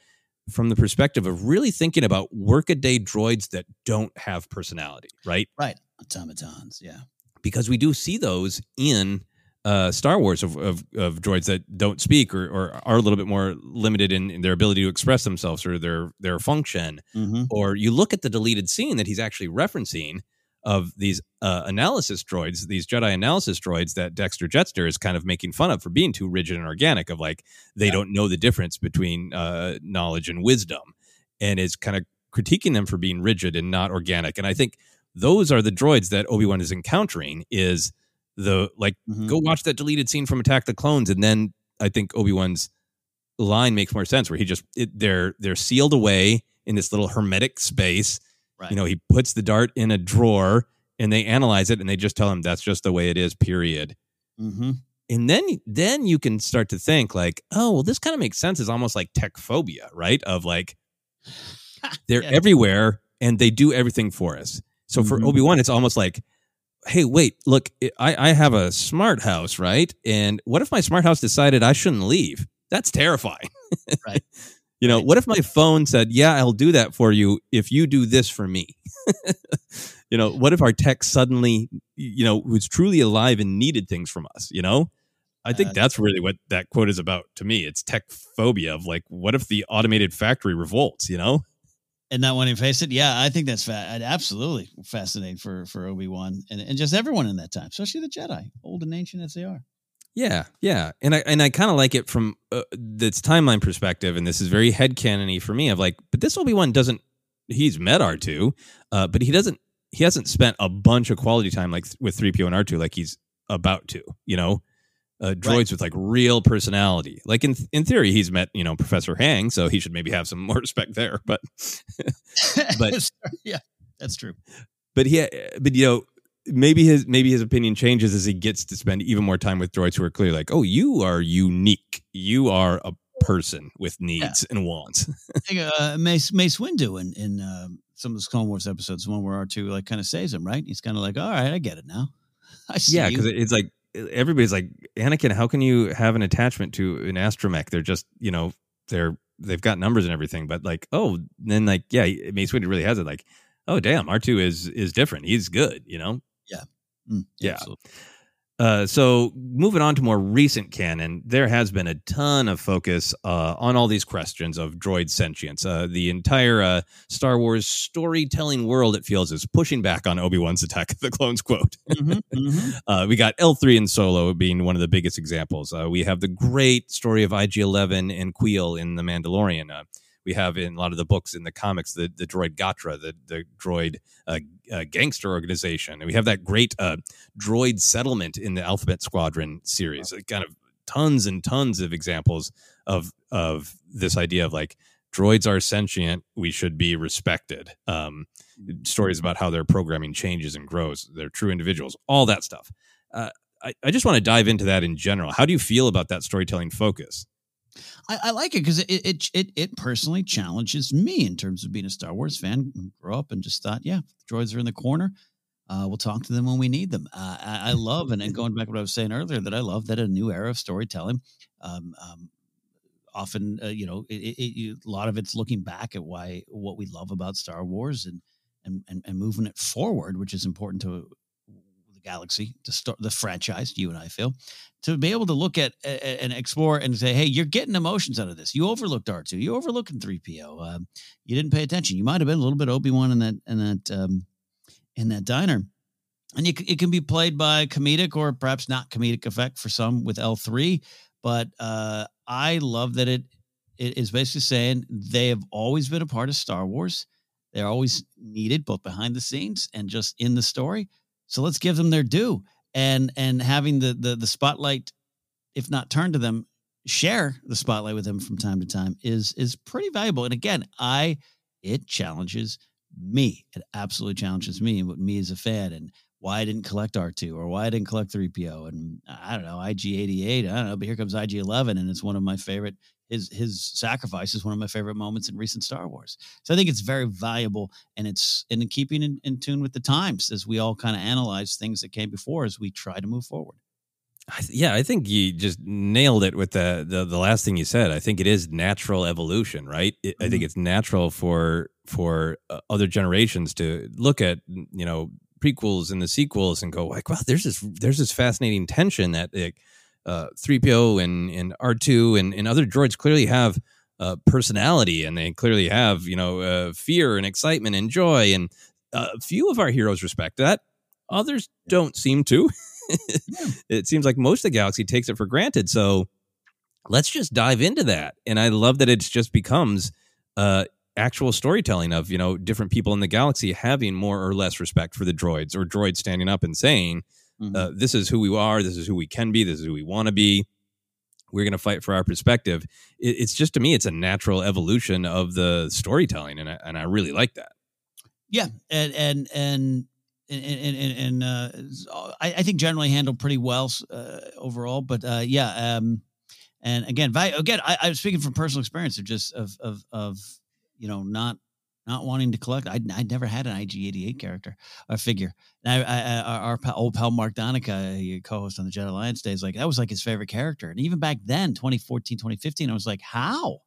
From the perspective of really thinking about workaday droids that don't have personality, right? Right, automatons, yeah. Because we do see those in uh, Star Wars of, of, of droids that don't speak or, or are a little bit more limited in, in, their ability to express themselves or their their function. Mm-hmm. Or you look at the deleted scene that he's actually referencing of these uh, analysis droids, these Jedi analysis droids that Dexter Jettster is kind of making fun of for being too rigid and organic. Of like they yeah. don't know the difference between uh, knowledge and wisdom, and is kind of critiquing them for being rigid and not organic. And I think those are the droids that Obi Wan is encountering. Is the like mm-hmm. go watch that deleted scene from Attack the Clones, and then I think Obi Wan's line makes more sense where he just it, they're they're sealed away in this little hermetic space. Right. You know, he puts the dart in a drawer and they analyze it and they just tell him that's just the way it is. Period. Mm-hmm. And then then you can start to think like, oh, well, this kind of makes sense. It's almost like tech phobia, right? Of like (laughs) they're yeah. everywhere and they do everything for us. So mm-hmm. for Obi Wan, it's almost like hey, wait, look, I, I have a smart house, right? And what if my smart house decided I shouldn't leave? That's terrifying. (laughs) right. You know, right. what if my phone said, yeah, I'll do that for you if you do this for me? (laughs) you know, what if our tech suddenly, you know, was truly alive and needed things from us, you know? I think uh, that's really what that quote is about to me. It's tech phobia of like, what if the automated factory revolts, you know? And not wanting to face it. Yeah, I think that's fa- absolutely fascinating for for Obi Wan and, and just everyone in that time, especially the Jedi, old and ancient as they are. Yeah, yeah, and I and I kind of like it from uh, this timeline perspective, and this is very headcanony for me. Of like, but this Obi Wan doesn't. He's met R two, uh, but he doesn't. He hasn't spent a bunch of quality time like with three PO and R two like he's about to. You know, uh, droids right. with like real personality. Like in in theory, he's met you know Professor Huyang, so he should maybe have some (laughs) more respect there. But (laughs) but yeah, that's true. But he, but you know, maybe his maybe his opinion changes as he gets to spend even more time with droids who are clearly like, oh, you are unique. You are a person with needs yeah. and wants. (laughs) uh, Mace Mace Windu in in uh, some of the Clone Wars episodes, one where R two like kind of saves him, right? He's kind of like, all right, I get it now. I see yeah, because it's like everybody's like Anakin. How can you have an attachment to an astromech? They're just you know they're they've got numbers and everything, but like oh then like yeah, Mace Windu really has it. Like oh damn, R two is is different. He's good. You know. Yeah. Mm, yeah. Uh, so moving on to more recent canon, there has been a ton of focus uh, on all these questions of droid sentience. Uh, the entire uh, Star Wars storytelling world, it feels, is pushing back on Obi Wan's Attack of the Clones quote. Mhm, mhm. (laughs) Uh, we got L3 and Solo being one of the biggest examples. Uh, we have the great story of IG 11 and Kuiil in The Mandalorian. We have in a lot of the books in the comics the, the droid Gotra, the, the droid uh, uh, gangster organization. And we have that great uh, droid settlement in the Alphabet Squadron series. Kind of tons and tons of examples of of this idea of like droids are sentient, we should be respected. Um, stories about how their programming changes and grows. They're true individuals, all that stuff. Uh, I, I just want to dive into that in general. How do you feel about that storytelling focus? I, I like it because it, it it it personally challenges me in terms of being a Star Wars fan. Grew up and just thought, yeah, droids are in the corner. Uh, we'll talk to them when we need them. Uh, I, I love and, and (laughs) going back to what I was saying earlier, that I love that a new era of storytelling. Um, um, often, uh, you know, it, it, a lot of it's looking back at why what we love about Star Wars and and and, and moving it forward, which is important to the galaxy, to start the franchise. You and I feel to be able to look at a- and explore and say, hey, you're getting emotions out of this. You overlooked R two. You overlooked three PO. Um, you didn't pay attention. You might have been a little bit Obi Wan in that in that um, in that diner. And you, it can be played by comedic or perhaps not comedic effect for some with L three. But uh, I love that it it is basically saying they have always been a part of Star Wars. They're always needed, both behind the scenes and just in the story. So let's give them their due. And and having the the the spotlight, if not turned to them, share the spotlight with them from time to time is is pretty valuable. And again, I it challenges me. It absolutely challenges me what me as a fan and why I didn't collect R2 or why I didn't collect 3PO. And I don't know, IG88, I don't know, but here comes IG11 and it's one of my favorite his his sacrifice is one of my favorite moments in recent Star Wars. So I think it's very valuable and it's in keeping in, in tune with the times as we all kind of analyze things that came before as we try to move forward. I th- yeah, I think you just nailed it with the, the the last thing you said. I think it is natural evolution, right? It, I think it's natural for for uh, other generations to look at you know prequels and the sequels and go like, wow, there's this there's this fascinating tension that like, uh, 3PO and and R2 and and other droids clearly have uh, personality and they clearly have you know uh, fear and excitement and joy and uh, few of our heroes respect that. Others don't seem to. (laughs) it seems like most of the galaxy takes it for granted. So let's just dive into that. And I love that it just becomes uh, actual storytelling of you know different people in the galaxy having more or less respect for the droids, or droids standing up and saying, uh, "This is who we are. This is who we can be. This is who we want to be." We're going to fight for our perspective. It, it's just to me, it's a natural evolution of the storytelling, and I, and I really like that. Yeah, and and and and and, and, uh, I, I think generally handled pretty well uh, overall. But uh, yeah, um, and again, vi- again, I, I'm speaking from personal experience of just of of of you know not not wanting to collect. I I never had an IG88 character or figure. And I, I, our pal, old pal Mark Donica, co-host on the Jedi Alliance days, like that was like his favorite character. And even back then, 2014, 2015, I was like, how?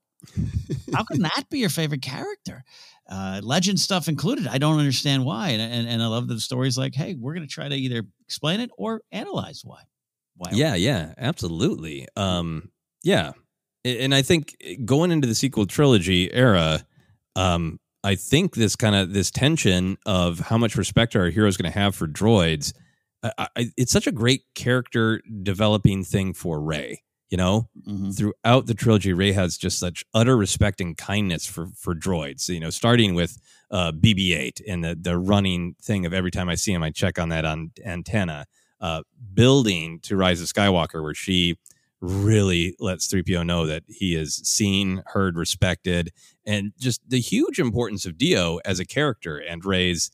How can that be your favorite character? Uh, legend stuff included. I don't understand why. And, and, and I love that the story's like, hey, we're going to try to either explain it or analyze why. Why? Yeah, yeah, absolutely. Um, yeah, and I think eh, going into the sequel trilogy era, um, I think this kind of this tension of how much respect our hero is going to have for droids, I, I, it's such a great character developing thing for Rey. You know, Mhm. throughout the trilogy, Rey has just such utter respect and kindness for for droids. You know, starting with uh, BB-8 and the the running thing of every time I see him, I check on that on antenna. Uh, building to Rise of Skywalker, where she really lets 3PO know that he is seen, heard, respected, and just the huge importance of D-O as a character and Rey's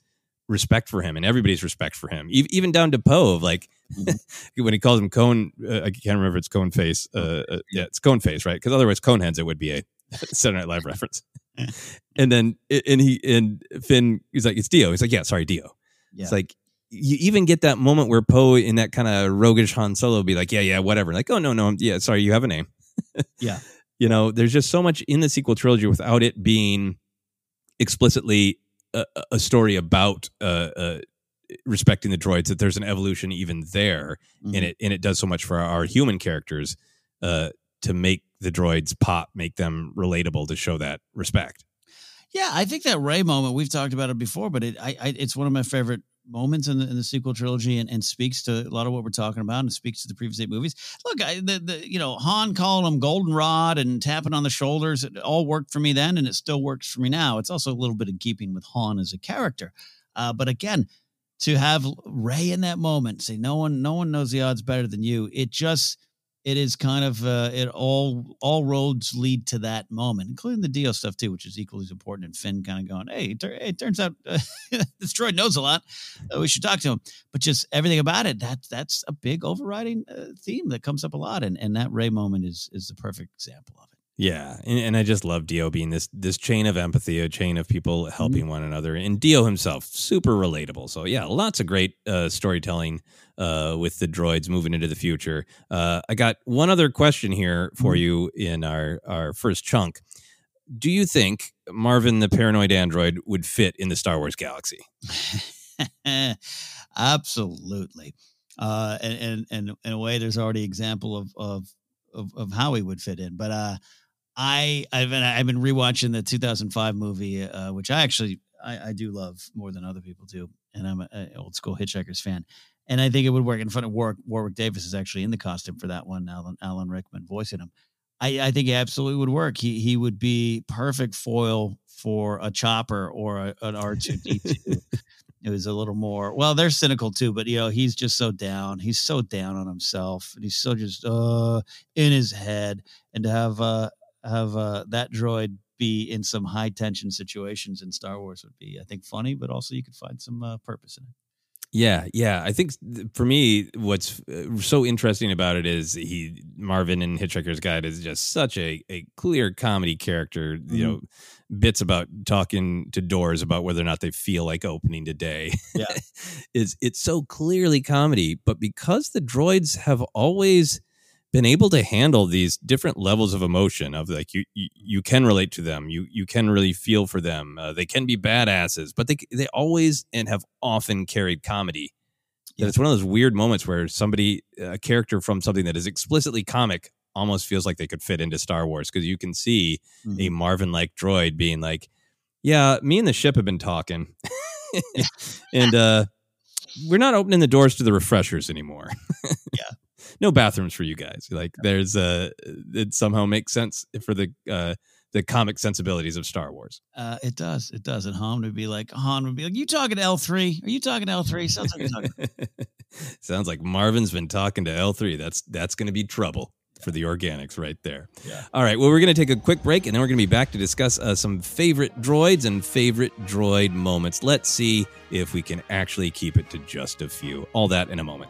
respect for him and everybody's respect for him, e- even down to Poe of like (laughs) when he calls him Cone. Uh, I can't remember if it's Cone Face. Uh, uh, yeah, it's Cone Face, right? Because otherwise, Coneheads it would be a (laughs) Saturday Night Live reference. (laughs) and then and he and Finn he's like it's D-O. He's like yeah, sorry D-O. Yeah. It's like you even get that moment where Poe in that kind of roguish Han Solo be like, yeah, yeah, whatever. Like, oh no, no, yeah, sorry, you have a name. (laughs) Yeah. You know, there's just so much in the sequel trilogy without it being explicitly a, a story about uh, uh, respecting the droids that there's an evolution even there Mm-hmm. and it and it does so much for our human characters uh to make the droids pop make them relatable to show that respect Yeah, I think that Rey moment we've talked about it before, but it I, I it's one of my favorite moments in the, in the sequel trilogy and, and speaks to a lot of what we're talking about and speaks to the previous eight movies. Look, I, the the you know Han calling him goldenrod and tapping on the shoulders, it all worked for me then, and it still works for me now. It's also a little bit in keeping with Han as a character, uh, but again, to have Rey in that moment say no one no one knows the odds better than you, it just it is kind of uh, it all all roads lead to that moment, including the D-O stuff too, which is equally as important. And Finn kind of going, "Hey, it, tur- it turns out uh, (laughs) this droid knows a lot. Uh, we should talk to him." But just everything about it that that's a big overriding uh, theme that comes up a lot, and and that Rey moment is is the perfect example of it. Yeah, and, and I just love D-O being this this chain of empathy, a chain of people helping one another, and D-O himself super relatable. So yeah, lots of great uh, storytelling uh, with the droids moving into the future. Uh, I got one other question here for you in our our first chunk. Do you think Marvin the paranoid android would fit in the Star Wars galaxy? (laughs) Absolutely. Uh, and, and, and in a way, there's already example of, of, of, of how he would fit in. But uh, I, I've been, I've been rewatching the 2005 movie, uh, which I actually, I, I do love more than other people do. And I'm an old school Hitchhikers fan. And I think it would work in front of Warwick. Warwick Davis is actually in the costume for that one. Alan, Alan Rickman voicing him. I, I think he absolutely would work. He he would be perfect foil for a chopper or a, an R two D two. (laughs) It was a little more well. They're cynical too, but you know he's just so down. He's so down on himself, and he's so just uh in his head. And to have uh have uh that droid be in some high tension situations in Star Wars would be, I think, funny, but also you could find some uh, purpose in it. Yeah, yeah. I think th- for me, what's uh, so interesting about it is he Marvin in Hitchhiker's Guide is just such a, a clear comedy character. You Mhm. know, bits about talking to doors about whether or not they feel like opening today. Yeah. (laughs) is it's so clearly comedy, but because the droids have always been able to handle these different levels of emotion of like you you, you can relate to them you you can really feel for them uh, they can be badasses but they they always and have often carried comedy. That it's one of those weird moments where somebody a character from something that is explicitly comic almost feels like they could fit into Star Wars because you can see a Marvin like droid being like yeah me and the ship have been talking. (laughs) (laughs) And uh we're not opening the doors to the refreshers anymore. Yeah no bathrooms for you guys. Like there's a it somehow makes sense for the uh the comic sensibilities of Star Wars. Uh, it does. It does. And Han would be like, Han would be like, "You talking to L three? Are you talking to L three? Sounds like talking." (laughs) Sounds like Marvin's been talking to L3. That's that's going to be trouble for the organics right there. Yeah. All right. Well, we're going to take a quick break and then we're going to be back to discuss uh, some favorite droids and favorite droid moments. Let's see if we can actually keep it to just a few. All that in a moment.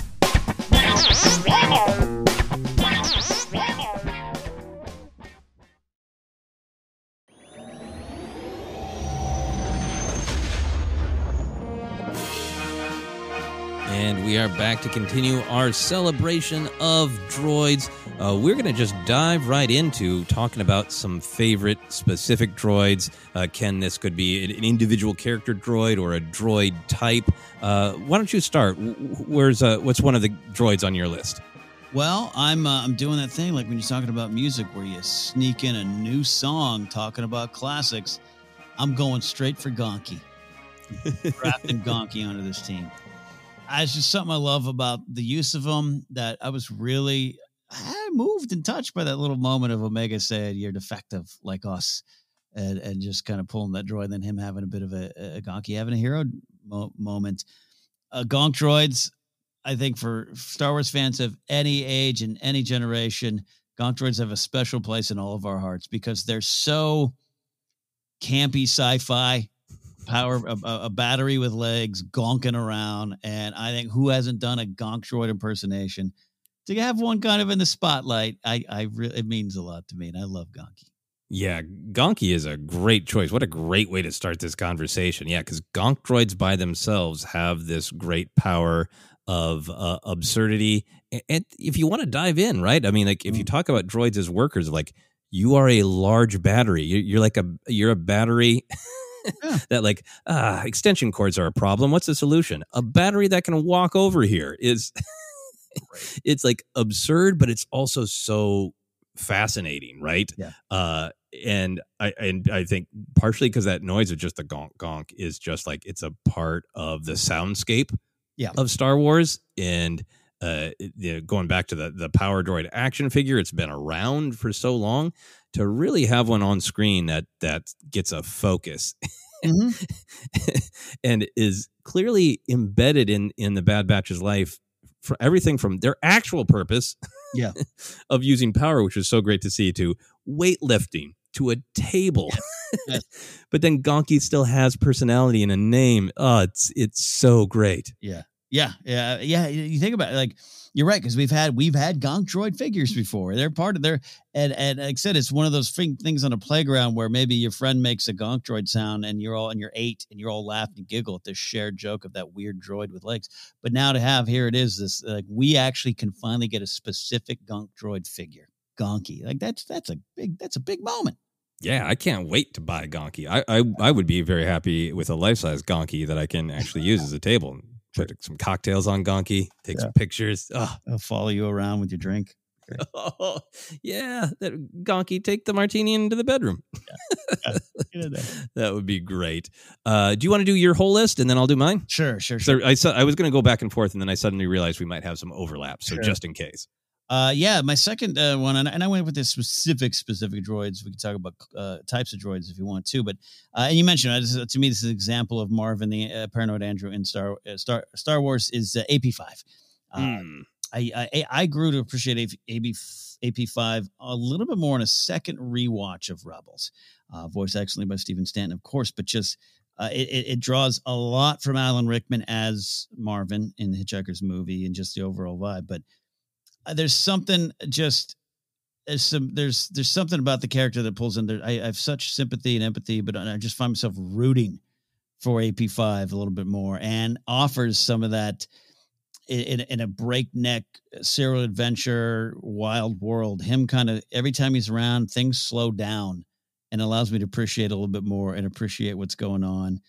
And we are back to continue our celebration of droids. Uh, we're going to just dive right into talking about some favorite specific droids. Uh, Ken, this could be an individual character droid or a droid type. Uh, why don't you start? Where's uh, what's one of the droids on your list? Well, I'm uh, I'm doing that thing like when you're talking about music, where you sneak in a new song talking about classics. I'm going straight for Gonky, (laughs) drafting Gonky onto this team. It's just something I love about the use of them. That I was really I moved and touched by that little moment of Omega said, "You're defective like us," and and just kind of pulling that droid. Then him having a bit of a, a Gonky having a hero mo- moment. Uh, Gonk droids I think for Star Wars fans of any age and any generation, Gonk droids have a special place in all of our hearts because they're so campy sci-fi power a, a battery with legs gonking around and i think who hasn't done a gonk droid impersonation to have one kind of in the spotlight i i really it means a lot to me and i love gonky yeah, Gonky is a great choice. What a great way to start this conversation. Yeah, because Gonk droids by themselves have this great power of uh, absurdity. And if you want to dive in, right? I mean, like if you talk about droids as workers, like you are a large battery. You're like a you're a battery. (laughs) Yeah. (laughs) that like ah extension cords are a problem what's the solution a battery that can walk over here is (laughs) it's like absurd but it's also so fascinating right yeah uh and i and i think partially because that noise of just the gonk gonk is just like it's a part of the soundscape yeah. of Star Wars. And uh, you know, going back to the the Power Droid action figure, it's been around for so long. To really have one on screen that that gets a focus. Mm-hmm. (laughs) and is clearly embedded in in the Bad Batch's life for everything from their actual purpose yeah (laughs) of using power which is so great to see to weightlifting to a table Yes. (laughs) But then Gonky still has personality and a name. Oh, it's it's so great. Yeah. Yeah, yeah, yeah. You think about it, like you're right because we've had we've had Gonk Droid figures before. They're part of their and and like I said, it's one of those thing, things on a playground where maybe your friend makes a Gonk Droid sound and you're all and you're eight and you're all laugh and giggle at this shared joke of that weird droid with legs. But now to have here it is this like we actually can finally get a specific Gonk Droid figure, Gonky. Like that's that's a big that's a big moment. Yeah, I can't wait to buy a Gonky. I, I I would be very happy with a life size Gonky that I can actually use as a table. Put some cocktails on Gonky, take Yeah. some pictures. Oh, I'll follow you around with your drink. (laughs) oh, yeah, that Gonky, take the martini into the bedroom. (laughs) that would be great. Uh, do you want to do your whole list and then I'll do mine? Sure, sure, So sure. I saw, I was going to go back and forth, and then I suddenly realized we might have some overlap. So Sure. just in case. Uh, yeah, my second uh, one, and, and I went with the specific specific droids. We can talk about uh, types of droids if you want to, but uh, and you mentioned uh, this is, to me this is an example of Marvin, the uh, paranoid android in Star uh, Star Star Wars is uh, AP five. Uh, I, I I grew to appreciate AP AP five a little bit more in a second rewatch of Rebels, uh, voiced excellently by Stephen Stanton, of course, but just. Uh, it, it, draws a lot from Alan Rickman as Marvin in the Hitchhiker's movie and just the overall vibe. But Uh, there's something just there's some there's there's something about the character that pulls in there. I, I have such sympathy and empathy, but I just find myself rooting for AP5 a little bit more and offers some of that in, in, in a breakneck uh, serial adventure wild world. Him kind of every time he's around, things slow down and allows me to appreciate a little bit more and appreciate what's going on.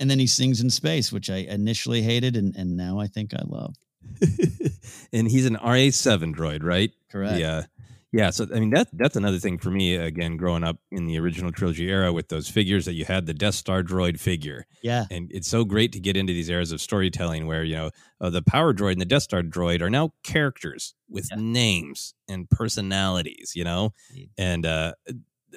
And then he sings in space, which I initially hated and, and now I think I love. (laughs) and he's an RA7 droid, right? Correct. Yeah. Yeah, so I mean that that's another thing for me again growing up in the original trilogy era with those figures that you had the Death Star droid figure. Yeah. And it's so great to get into these eras of storytelling where, you know, uh, the Power Droid and the Death Star droid are now characters with names and personalities, you know? And uh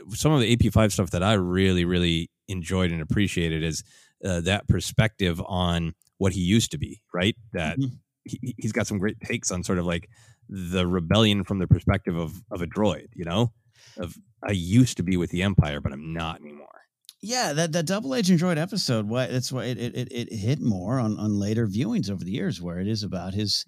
some of the AP5 stuff that I really really enjoyed and appreciated is uh, that perspective on what he used to be, right? That he, he's got some great takes on sort of like the rebellion from the perspective of of a droid, you know, of I used to be with the Empire, but I'm not anymore. Yeah, that that double agent droid episode. Why that's why it it, it it hit more on on later viewings over the years, where it is about his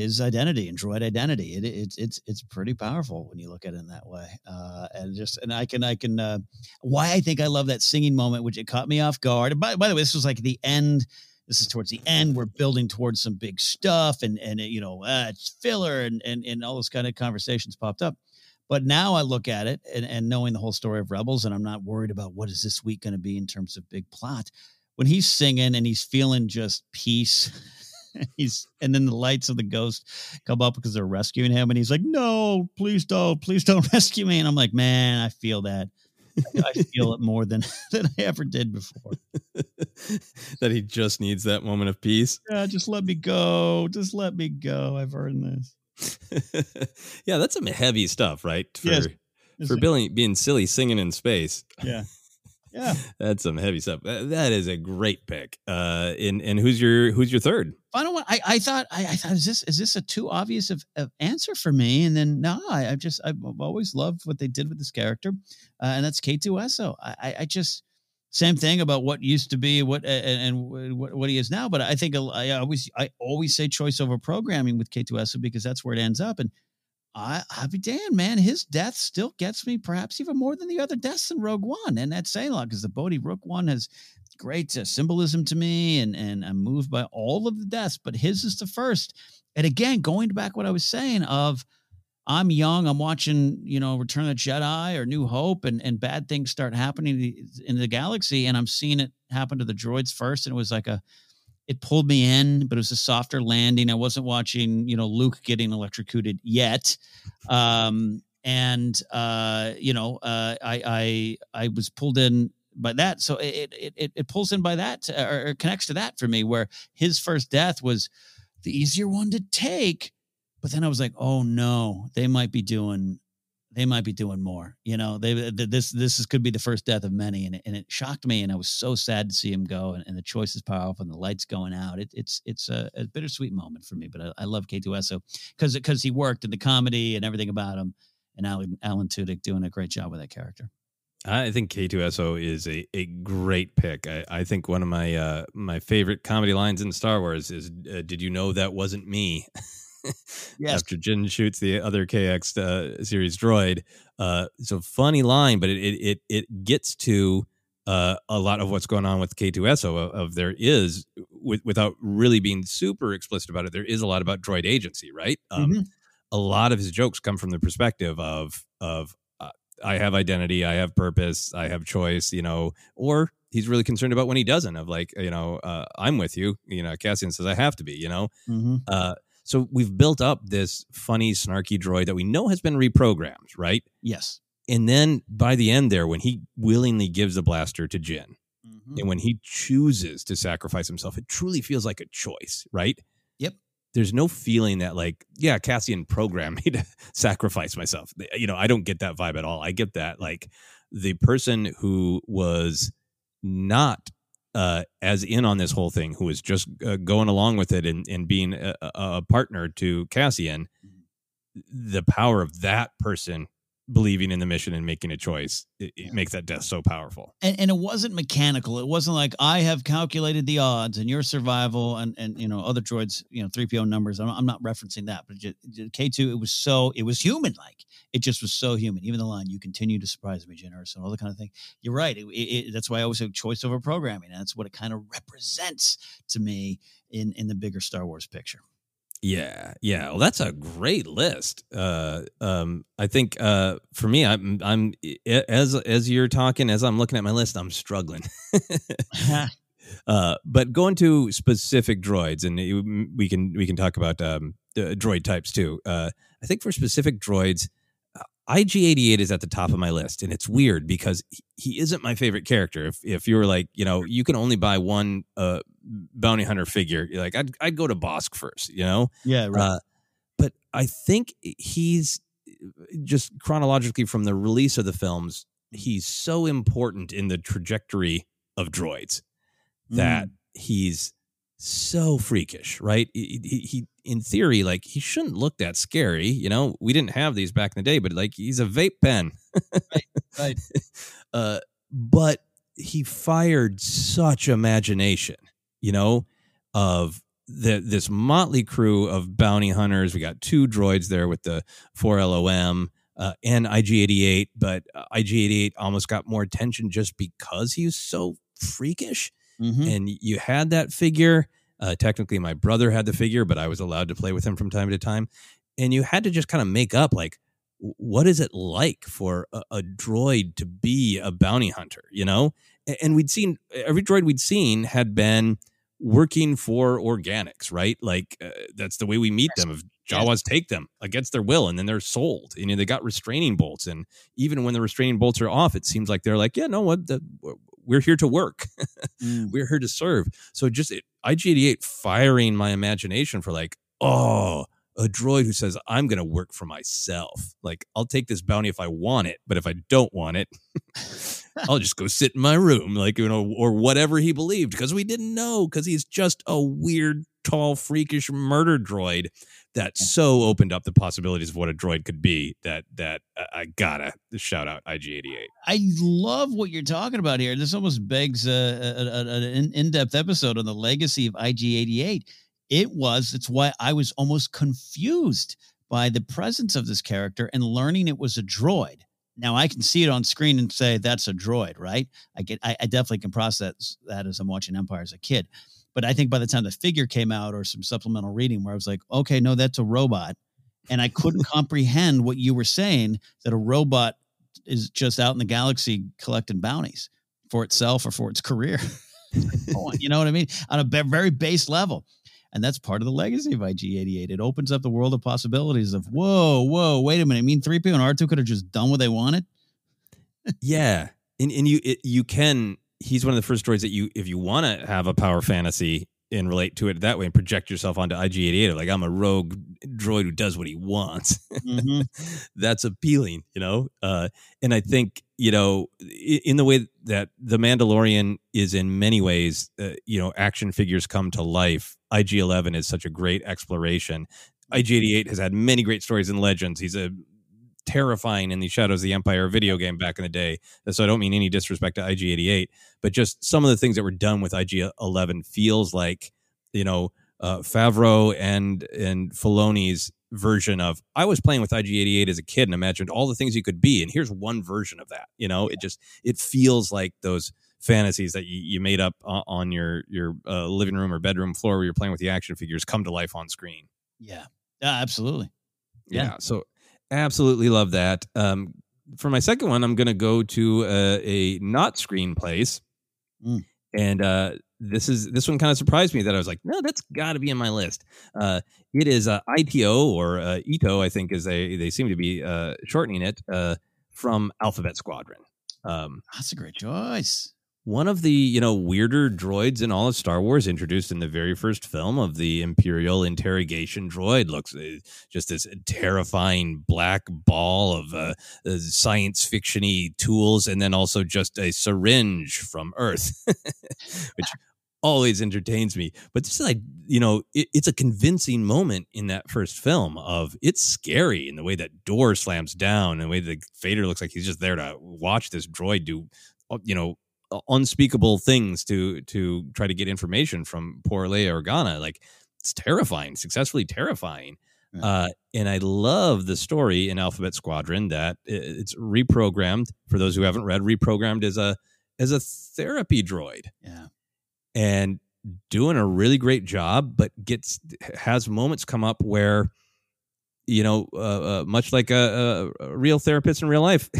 his identity and droid identity. It, it's it's it's pretty powerful when you look at it in that way. Uh, and just and I can I can uh, why I think I love that singing moment, which it caught me off guard. By, by the way, this was like the end. This is towards the end. We're building towards some big stuff, and and you know, uh, it's filler, and and and all those kind of conversations popped up. But now I look at it and, and knowing the whole story of Rebels, and I'm not worried about what is this week going to be in terms of big plot. When he's singing and he's feeling just peace, (laughs) he's and then the lights of the ghost come up because they're rescuing him, and he's like, "No, please don't, please don't (laughs) rescue me." And I'm like, "Man, I feel that. I, feel it more than (laughs) than I ever did before." (laughs) that he just needs that moment of peace. Yeah, just let me go. Just let me go. I've earned this. (laughs) yeah, that's some heavy stuff, right? For Yes. for Billy being silly singing in space. Yeah. Yeah. That's some heavy stuff. That is a great pick. Uh and and who's your who's your third? Final one. I, I thought I, I thought is this is this a too obvious of, of answer for me? And then no, I, I've just I've always loved what they did with this character, uh, and that's K2SO. I, I I just same thing about what used to be what and, and what, what he is now. But I think I always I always say choice over programming with K2SO because that's where it ends up. And I I'll be damned, man. His death still gets me, perhaps even more than the other deaths in Rogue One, and that's saying a lot because the Bodhi Rook one has great uh, symbolism to me, and and I'm moved by all of the deaths, but his is the first. And again, going back what I was saying of I'm young, I'm watching, you know, Return of the Jedi or New Hope, and and bad things start happening in the galaxy, and I'm seeing it happen to the droids first, and it was like a it pulled me in, but it was a softer landing. I wasn't watching, you know, Luke getting electrocuted yet. Um, and uh, you know, uh, I I I was pulled in by that. So it it it, pulls in by that uh, or, or connects to that for me, where his first death was the easier one to take. But then I was like, oh no, they might be doing they might be doing more. You know, they this this is, could be the first death of many, and it, and it shocked me, and I was so sad to see him go, and, and the choice is powerful, and the lights going out. It, it's it's a, a bittersweet moment for me, but I, I love K2SO because because he worked in the comedy and everything about him, and Alan Alan Tudyk doing a great job with that character. I think K2SO is a, a great pick. I, I think one of my uh, my favorite comedy lines in Star Wars is uh, "Did you know that wasn't me?" (laughs) Yes. After Jyn shoots the other KX uh, series droid, uh, it's a funny line, but it it it, gets to uh, a lot of what's going on with K2SO. Of, of there is, with, without really being super explicit about it, there is a lot about droid agency, right? Um, Mhm. A lot of his jokes come from the perspective of of uh, I have identity, I have purpose, I have choice, you know, or he's really concerned about when he doesn't. Of like, you know, uh, I'm with you. You know, Cassian says I have to be. You know, Mm-hmm. uh, so we've built up this funny, snarky droid that we know has been reprogrammed, right? Yes. And then by the end there, when he willingly gives the blaster to Jyn, Mm-hmm. and when he chooses to sacrifice himself, it truly feels like a choice, right? Yep. There's no feeling that like, yeah, Cassian programmed me (laughs) to sacrifice myself. You know, I don't get that vibe at all. I get that like the person who was not uh, as in on this whole thing, who was just uh, going along with it and, and being a, a a partner to Cassian, the power of that person believing in the mission and making a choice, it, it makes that death so powerful. and, and it wasn't mechanical. It wasn't like I have calculated the odds and your survival and and you know other droids, you know, three PO numbers. I'm, I'm not referencing that, but K two, it was so it was human like. It just was so human. Even the line "You continue to surprise me, generous" and all that kind of thing. You're right. It, it, that's why I always say choice over programming, and that's what it kind of represents to me in in the bigger Star Wars picture. Yeah, yeah. Well, that's a great list. Uh, um, I think uh, for me, I'm, I'm as as you're talking, as I'm looking at my list, I'm struggling. (laughs) (laughs) uh, but going to specific droids, and we can we can talk about um, droid types too. Uh, I think for specific droids, uh, IG88 is at the top of my list, and it's weird because he- he isn't my favorite character. If if you were like, you know, you can only buy one uh, bounty hunter figure, you're like I'd I'd go to Bossk first, you know. Yeah, right. Uh, but I think he's just chronologically from the release of the films, he's so important in the trajectory of droids that he's so freakish, right? He, he, he- in theory, like he shouldn't look that scary. You know, we didn't have these back in the day, but like he's a vape pen. right? right. (laughs) Uh, but he fired such imagination, you know, of the this motley crew of bounty hunters. We got two droids there with the 4LOM uh, and IG88, but uh, IG88 almost got more attention just because he was so freakish. Mhm. And you had that figure. Uh, technically, my brother had the figure, but I was allowed to play with him from time to time. And you had to just kind of make up like, what is it like for a, a droid to be a bounty hunter? You know, and we'd seen every droid we'd seen had been working for organics, right? Like uh, that's the way we meet them. If Jawas take them against their will, and then they're sold. You know, they got restraining bolts, and even when the restraining bolts are off, it seems like they're like, yeah, no, what the, we're here to work. (laughs) Mm. we're here to serve. So just it, IG88 firing my imagination for like, oh, a droid who says, I'm going to work for myself. Like, I'll take this bounty if I want it, but if I don't want it, (laughs) I'll just go sit in my room, like, you know, or whatever he believed, because we didn't know, because he's just a weird, tall, freakish murder droid that so opened up the possibilities of what a droid could be that that uh, I gotta shout out IG88. I love what you're talking about here. This almost begs uh, a- an in-depth episode on the legacy of IG88. It was. It's why I was almost confused by the presence of this character and learning it was a droid. Now I can see it on screen and say that's a droid, right? I get. I, I definitely can process that as I'm watching Empire as a kid. But I think by the time the figure came out or some supplemental reading where I was like, okay, no, that's a robot. And I couldn't (laughs) comprehend what you were saying that a robot is just out in the galaxy collecting bounties for itself or for its career. (laughs) You know what I mean? On a very base level. And that's part of the legacy of IG88. It opens up the world of possibilities of, whoa, whoa, wait a minute. I mean, 3PO and R2 could have just done what they wanted. Yeah, and and you it, you can. He's one of the first droids that you, if you want to have a power fantasy and relate to it that way and project yourself onto IG88, like I'm a rogue droid who does what he wants. Mhm. (laughs) That's appealing, you know. Uh, and I think you know, in the way that the Mandalorian is in many ways, uh, you know, action figures come to life. IG11 is such a great exploration. IG88 has had many great stories and legends. He's a terrifying in the Shadows of the Empire video game back in the day. So I don't mean any disrespect to IG88, but just some of the things that were done with IG11 feels like, you know, uh, Favreau and and Filoni's version of I was playing with IG88 as a kid and imagined all the things you could be, and here's one version of that. You know, it just it feels like those fantasies that you, you made up on your your uh, living room or bedroom floor where you're playing with the action figures come to life on screen. Yeah, yeah absolutely. Yeah. yeah. so absolutely love that. Um, for my second one, I'm going to go to uh, a not screen place, mm. and uh, this is this one kind of surprised me that I was like, no, that's got to be in my list. Uh, it is uh, ITO or uh, Ito, I think, is they they seem to be uh, shortening it uh, from Alphabet Squadron. Um, that's a great choice one of the you know weirder droids in all of Star Wars, introduced in the very first film of the Imperial interrogation droid, looks uh, just this terrifying black ball of uh, uh, science fictiony tools, and then also just a syringe from Earth, (laughs) which always entertains me. But this is like you know it, it's a convincing moment in that first film of it's scary in the way that door slams down, and the way that Vader looks like he's just there to watch this droid do you know unspeakable things to to try to get information from poor Leia Organa. Like it's terrifying, successfully terrifying. Yeah. Uh, and I love the story in Alphabet Squadron that it's reprogrammed. For those who haven't read, reprogrammed as a as a therapy droid. Yeah, and doing a really great job, but gets has moments come up where, you know, uh, uh, much like a, a, real therapist in real life,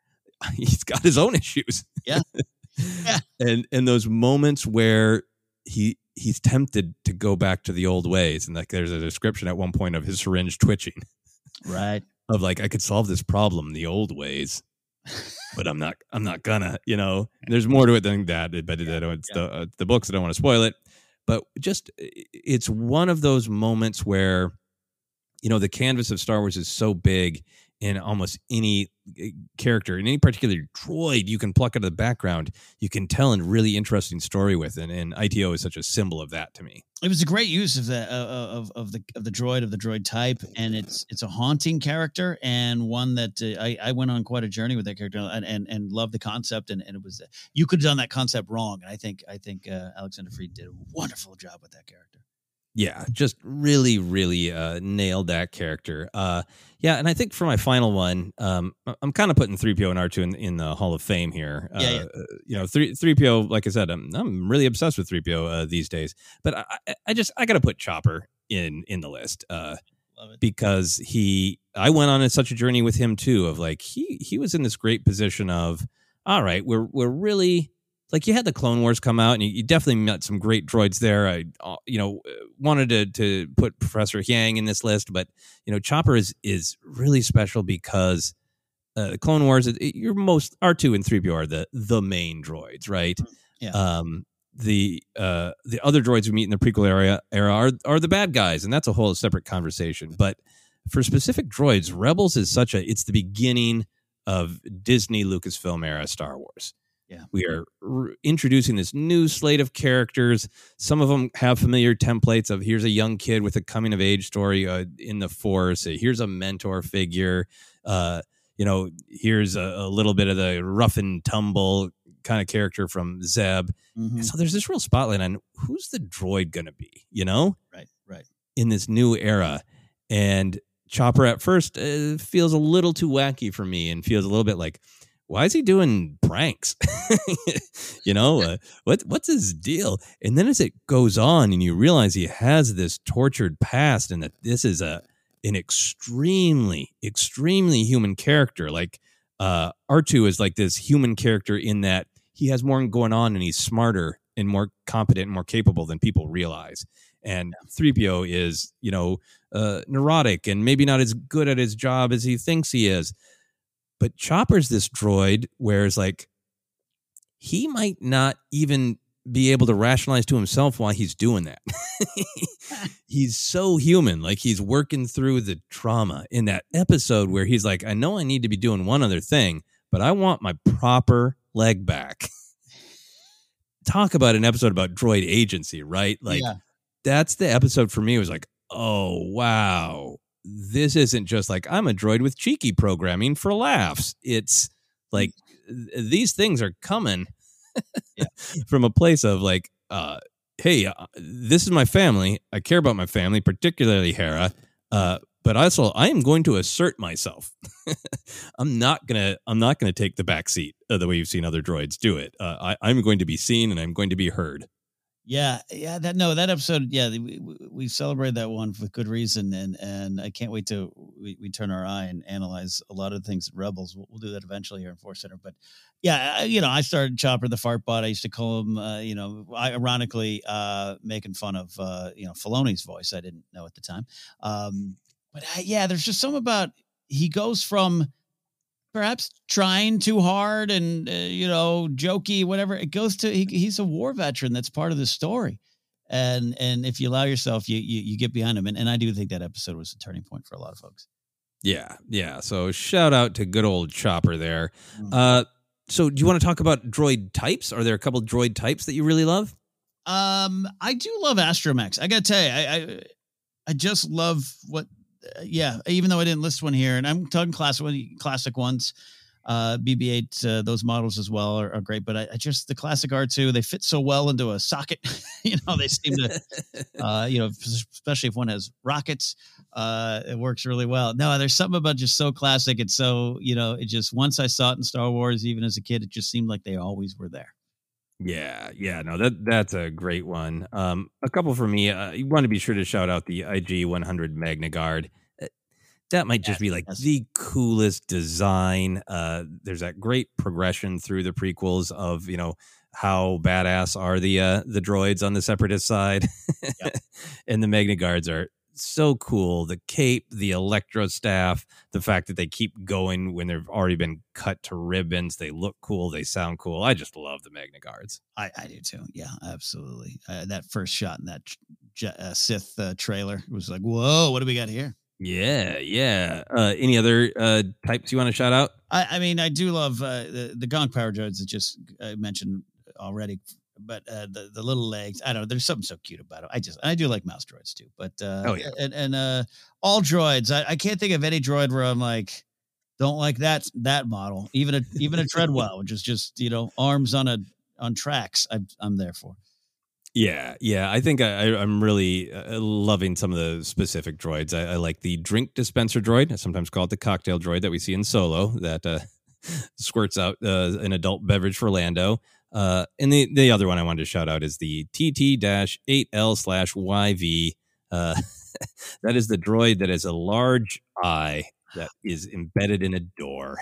(laughs) he's got his own issues. Yeah, (laughs) (laughs) and and those moments where he he's tempted to go back to the old ways and like there's a description at one point of his syringe twitching. Right. (laughs) Of like i could solve this problem the old ways but i'm not i'm not gonna you know? There's more to it than that but yeah, it's yeah. the, uh, the books i don't want to spoil it. But just it's one of those moments where you know the canvas of star wars is so big in almost any eh, character in any particular droid you can pluck out of the background you can tell a really interesting story with and, and IT-O is such a symbol of that to me. It was a great use of the uh, uh, of, of the of the droid of the droid type and it's it's a haunting character and one that uh, I, I went on quite a journey with that character and and, and loved the concept and, and it was you could have done that concept wrong and i think i think uh, alexander freed did a wonderful job with that character yeah, just really, really uh, nailed that character. Uh, yeah, and I think for my final one, um, I'm kind of putting three PO and R two in, in the Hall of Fame here. Yeah, yeah. Uh, you know, three three PO. Like I said, I'm I'm really obsessed with three PO uh, these days. But I, I just I got to put Chopper in in the list uh, because he I went on such a journey with him too. Of like he he was in this great position of all right, we're we're really like you had the Clone Wars come out, and you, you definitely met some great droids there. I, uh, you know, wanted to to put Professor Huyang in this list, but you know, Chopper is is really special because uh, Clone Wars. It, it, your most R two and three PO are the the main droids, right? Mm, yeah. Um, the uh the other droids we meet in the prequel era era are are the bad guys, and that's a whole separate conversation. But for specific droids, Rebels is such a it's the beginning of Disney Lucasfilm era Star Wars yeah. We are re- introducing this new slate of characters. Some of them have familiar templates of here's a young kid with a coming of age story uh, in the force. Here's a mentor figure. Uh, you know, here's a, a, little bit of the rough and tumble kind of character from Zeb. Mm-hmm. So there's this real spotlight on who's the droid going to be, you know? Right, right. In this new era. And Chopper at first uh, feels a little too wacky for me and feels a little bit like, why is he doing pranks? (laughs) you know, uh, what what's his deal? And then as it goes on, and you realize he has this tortured past, and that this is a an extremely, extremely human character. Like uh, R two is like this human character in that he has more going on, and he's smarter and more competent and more capable than people realize. And 3PO is, you know, uh, neurotic and maybe not as good at his job as he thinks he is. But Chopper's this droid where it's like he might not even be able to rationalize to himself why he's doing that. (laughs) he's so human. Like he's working through the trauma in that episode where he's like, I know I need to be doing one other thing, but I want my proper leg back. (laughs) Talk about an episode about droid agency, right? Like yeah. that's the episode for me. It was like, oh wow, this isn't just like I'm a droid with cheeky programming for laughs. It's like (laughs) th- these things are coming (laughs) from a place of like, uh, hey, uh, this is my family. I care about my family, particularly Hera. Uh, but also, I am going to assert myself. (laughs) I'm not gonna. I'm not gonna take the back seat uh, the way you've seen other droids do it. Uh, I, I'm going to be seen and I'm going to be heard. Yeah, yeah, that no, that episode, yeah, we, we- celebrated that one for good reason, and and I can't wait to we, we turn our eye and analyze a lot of things. in Rebels, we'll, we'll do that eventually here in Force Center, but yeah, I, you know, I started Chopper the fart bot. I used to call him, uh, you know, ironically, uh, making fun of uh, you know Filoni's voice. I didn't know at the time, um, but I, yeah, there's just something about he goes from perhaps trying too hard and uh, you know jokey whatever it goes to he, he's a war veteran that's part of the story and and if you allow yourself you you, you get behind him and, and i do think that episode was a turning point for a lot of folks Yeah, yeah. So shout out to good old Chopper there. Mm. Uh, so do you want to talk about droid types? Are there a couple droid types that you really love? um i do love astromechs i gotta tell you i i, I just love what yeah even though i didn't list one here and i'm talking classic classic ones uh bb8 uh, those models as well are, are great but I, I just the classic r2 they fit so well into a socket (laughs) you know they seem to (laughs) uh you know especially if one has rockets uh it works really well. No there's something about just so classic it's so you know it just once i saw it in star wars even as a kid it just seemed like they always were there Yeah, yeah, no, that that's a great one. Um, a couple for me. Uh, you want to be sure to shout out the IG 100 Magna Guard. Uh, That might just be like the coolest design. Uh, there's that great progression through the prequels of you know how badass are the uh, the droids on the separatist side, (laughs) and the Magna Guards are so cool. The cape, the electro staff, the fact that they keep going when they've already been cut to ribbons. They look cool. They sound cool. I just love the Magna Guards. I, I do too. Yeah, absolutely. Uh, that first shot in that uh, Sith uh, trailer was like, whoa, what do we got here? Yeah, yeah. Uh, any other uh, types you want to shout out? I, I mean, I do love uh, the the Gonk Power droids that just I mentioned already, but uh, the the little legs. I don't know. There's something so cute about it. I just I do like mouse droids too. But uh, Oh, yeah. and and uh, all droids. I, I can't think of any droid where I'm like don't like that that model. Even a even a (laughs) Treadwell, which is just you know arms on a on tracks. I'm I'm there for. Yeah, yeah. I think I, I'm really uh, loving some of the specific droids. I, I like the drink dispenser droid. I sometimes call it the cocktail droid that we see in Solo that uh, (laughs) squirts out uh, an adult beverage for Lando. Uh, and the, the other one I wanted to shout out is the TT-8L slash YV. Uh, (laughs) that is the droid that has a large eye that is embedded in a door.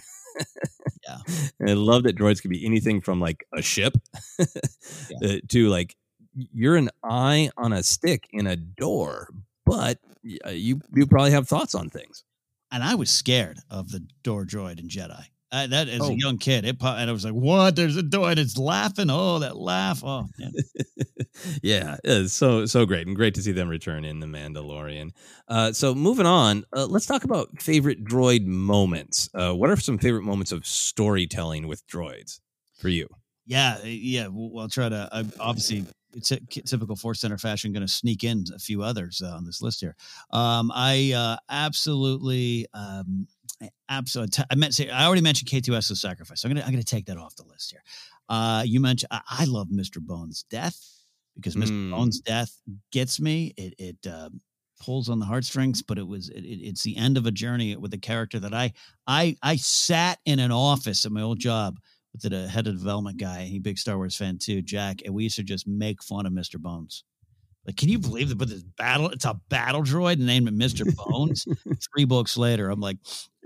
yeah. (laughs) And I love that droids can be anything from like a ship (laughs) uh, to like you're an eye on a stick in a door, but uh, you you probably have thoughts on things. And I was scared of the door droid in Jedi. I, that as Oh. a young kid, it po- and I was like, "What? There's a door, and it's laughing. Oh, that laugh! Oh, (laughs) yeah, so so great and great to see them return in the Mandalorian. Uh, so moving on, uh, let's talk about favorite droid moments. Uh, what are some favorite moments of storytelling with droids for you? Yeah, uh, yeah. We'll, I'll try to. I, obviously, it's a typical Force Center fashion. Going to sneak in a few others uh, on this list here. Um, I uh, absolutely, um, absolutely. I meant. Say, I already mentioned K2S's sacrifice. So I'm gonna. I'm gonna take that off the list here. Uh, you mentioned. I, I love Mr. Bones' death because Mr. Mm. Bones' death gets me. It it uh, pulls on the heartstrings, but it was it, it- it's the end of a journey with a character that I I I sat in an office at my old job with the head of development guy. He big Star Wars fan too, Jack, and we used to just make fun of Mr. Bones. Like, can you believe that? But this battle, it's a battle droid named Mr. Bones. (laughs) Three books later, I'm like,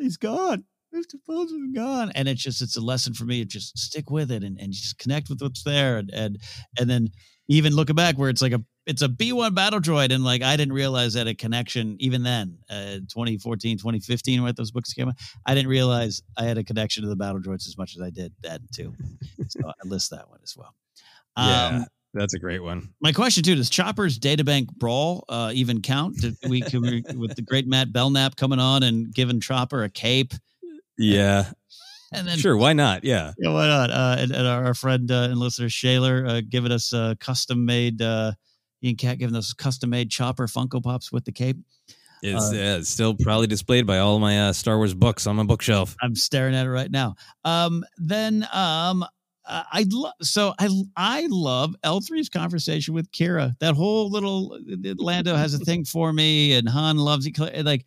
he's gone. Mr. Bones is gone. And it's just, it's a lesson for me to just stick with it and, and just connect with what's there. And, and, and then even looking back where it's like a, it's a B1 battle droid. And like, I didn't realize that a connection even then, uh, 2014, 2015, when those books came out, I didn't realize I had a connection to the battle droids as much as I did then too. so I list that one as well. Yeah, Um, that's a great one. my question too: Does Chopper's databank brawl uh, even count? Did we, can we (laughs) with the great Matt Belknap coming on and giving Chopper a cape? Yeah, (laughs) And then sure, why not? Yeah, yeah, why not? Uh, and, and our, our friend uh, and listener Shaler uh, giving us uh, custom made. Uh, Ian Cat giving us custom made Chopper Funko Pops with the cape. It's, Uh, yeah, it's still probably displayed by all my uh, Star Wars books on my bookshelf. I'm staring at it right now. Um, then um, uh, I love so I I love L3's conversation with Qi'ra. That whole little uh, Lando has a thing for me, and Han loves it. Like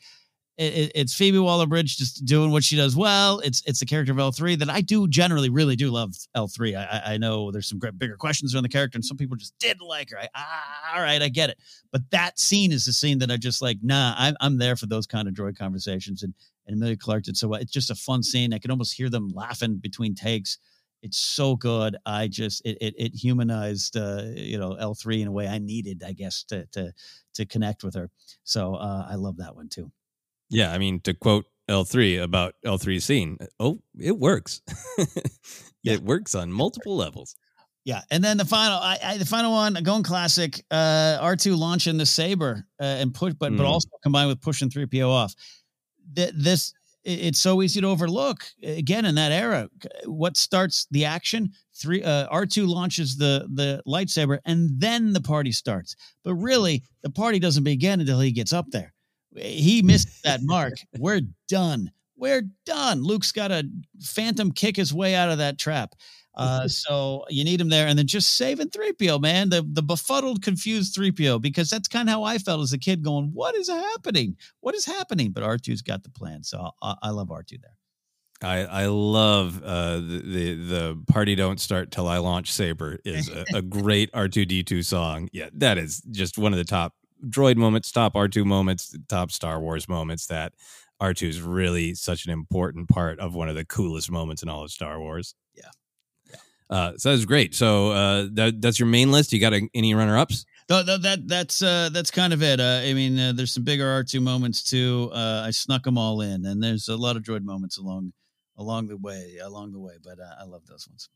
it, it- it's Phoebe Waller Bridge just doing what she does well. It's it's the character of L3 that I do generally really do love L3. I, I- I know there's some great bigger questions around the character, and some people just didn't like her. I, ah, all right, I get it. But that scene is the scene that I just like. Nah, I'm I'm there for those kind of droid conversations, and and Emilia Clarke did so well. It's just a fun scene. I can almost hear them laughing between takes. It's so good. I just it it, it humanized uh, you know L three in a way I needed, I guess, to to to connect with her. So uh, I love that one too. Yeah, I mean to quote L3 about L three scene, oh, it works. (laughs) It works on multiple levels. Yeah, and then the final, I, I the final one, going classic, uh, R two launching the saber uh, and push, but but Mm. also combined with pushing three PO off. Th- this it's so easy to overlook. Again, in that era, what starts the action? Three uh, R two launches the the lightsaber, and then the party starts. But really, the party doesn't begin until he gets up there. He missed that mark. (laughs) We're done. We're done. Luke's got a phantom kick his way out of that trap. Uh, (laughs) so you need him there, and then just saving 3PO, man, the the befuddled, confused 3PO, because that's kind of how I felt as a kid, going, "What is happening? What is happening?" But R2's got the plan, so I, I love R2 there. I I love uh, the, the the party don't start till I launch saber is a, a great R two D two song. Yeah, that is just one of the top droid moments, top R two moments, top Star Wars moments. That R two is really such an important part of one of the coolest moments in all of Star Wars. Yeah. Uh, so that's great. So uh, that that's your main list. You got a, any runner ups? No, no, that that's uh, that's kind of it. Uh, I mean, uh, there's some bigger R two moments too. Uh, I snuck them all in, and there's a lot of droid moments along along the way, along the way. But uh, I love those ones.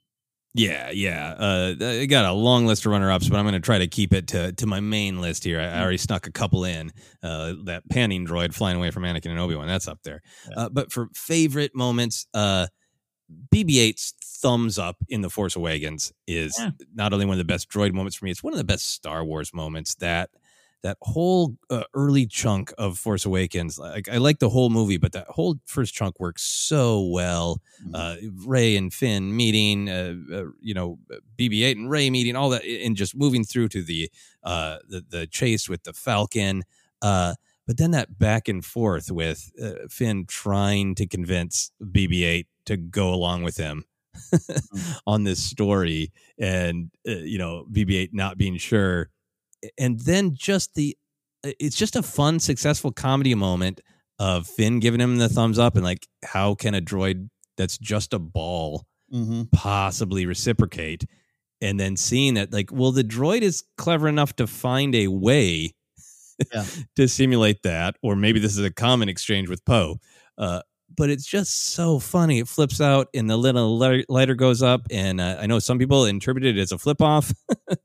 Yeah, yeah. Uh, I got a long list of runner ups, but I'm going to try to keep it to, to my main list here. I, I already snuck a couple in. Uh, that panning droid flying away from Anakin and Obi Wan, that's up there. Uh, but for favorite moments, uh, BB-8's thumbs up in The Force Awakens is Yeah. not only one of the best droid moments for me, it's one of the best Star Wars moments. That that whole uh, early chunk of Force Awakens, like I like the whole movie, but that whole first chunk works so well. Uh, Rey and Finn meeting, uh, uh, you know, BB-8 and Rey meeting, all that, and just moving through to the uh, the, the chase with the Falcon. Uh, but then that back and forth with uh, Finn trying to convince BB-8 to go along with him (laughs) on this story, and uh, you know, BB-8 not being sure, and then just the it's just a fun, successful comedy moment of Finn giving him the thumbs up and like, how can a droid that's just a ball Mm-hmm. possibly reciprocate? And then seeing that, like, well, the droid is clever enough to find a way Yeah. (laughs) to simulate that, or maybe this is a common exchange with Poe. Uh, but it's just so funny. It flips out, and the little lighter, goes up. And uh, I know some people interpret it as a flip off. (laughs)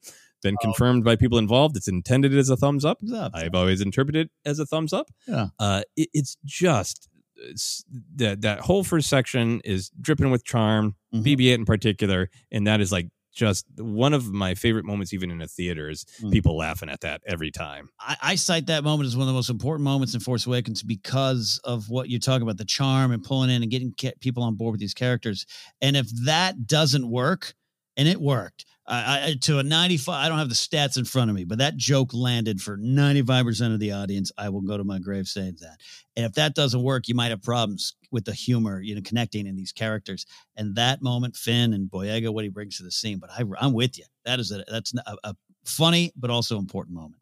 Been confirmed by people involved. It's intended as a thumbs up. I've always interpreted it as a thumbs up. Yeah. Uh, it, it's just it's, that that whole first section is dripping with charm. Mhm. BB-8 in particular, and that is like just one of my favorite moments, even in a theater, is Mm. people laughing at that every time. I, I cite that moment as one of the most important moments in Force Awakens because of what you're talking about the charm and pulling in and getting people on board with these characters. And if that doesn't work, and it worked I, I, to a 95, I don't have the stats in front of me, but that joke landed for 95% of the audience. I will go to my grave saying that. And if that doesn't work, you might have problems with the humor, you know, connecting in these characters. And that moment, Finn and Boyega, what he brings to the scene. But I, I'm with you. That is a that's a, a funny but also important moment.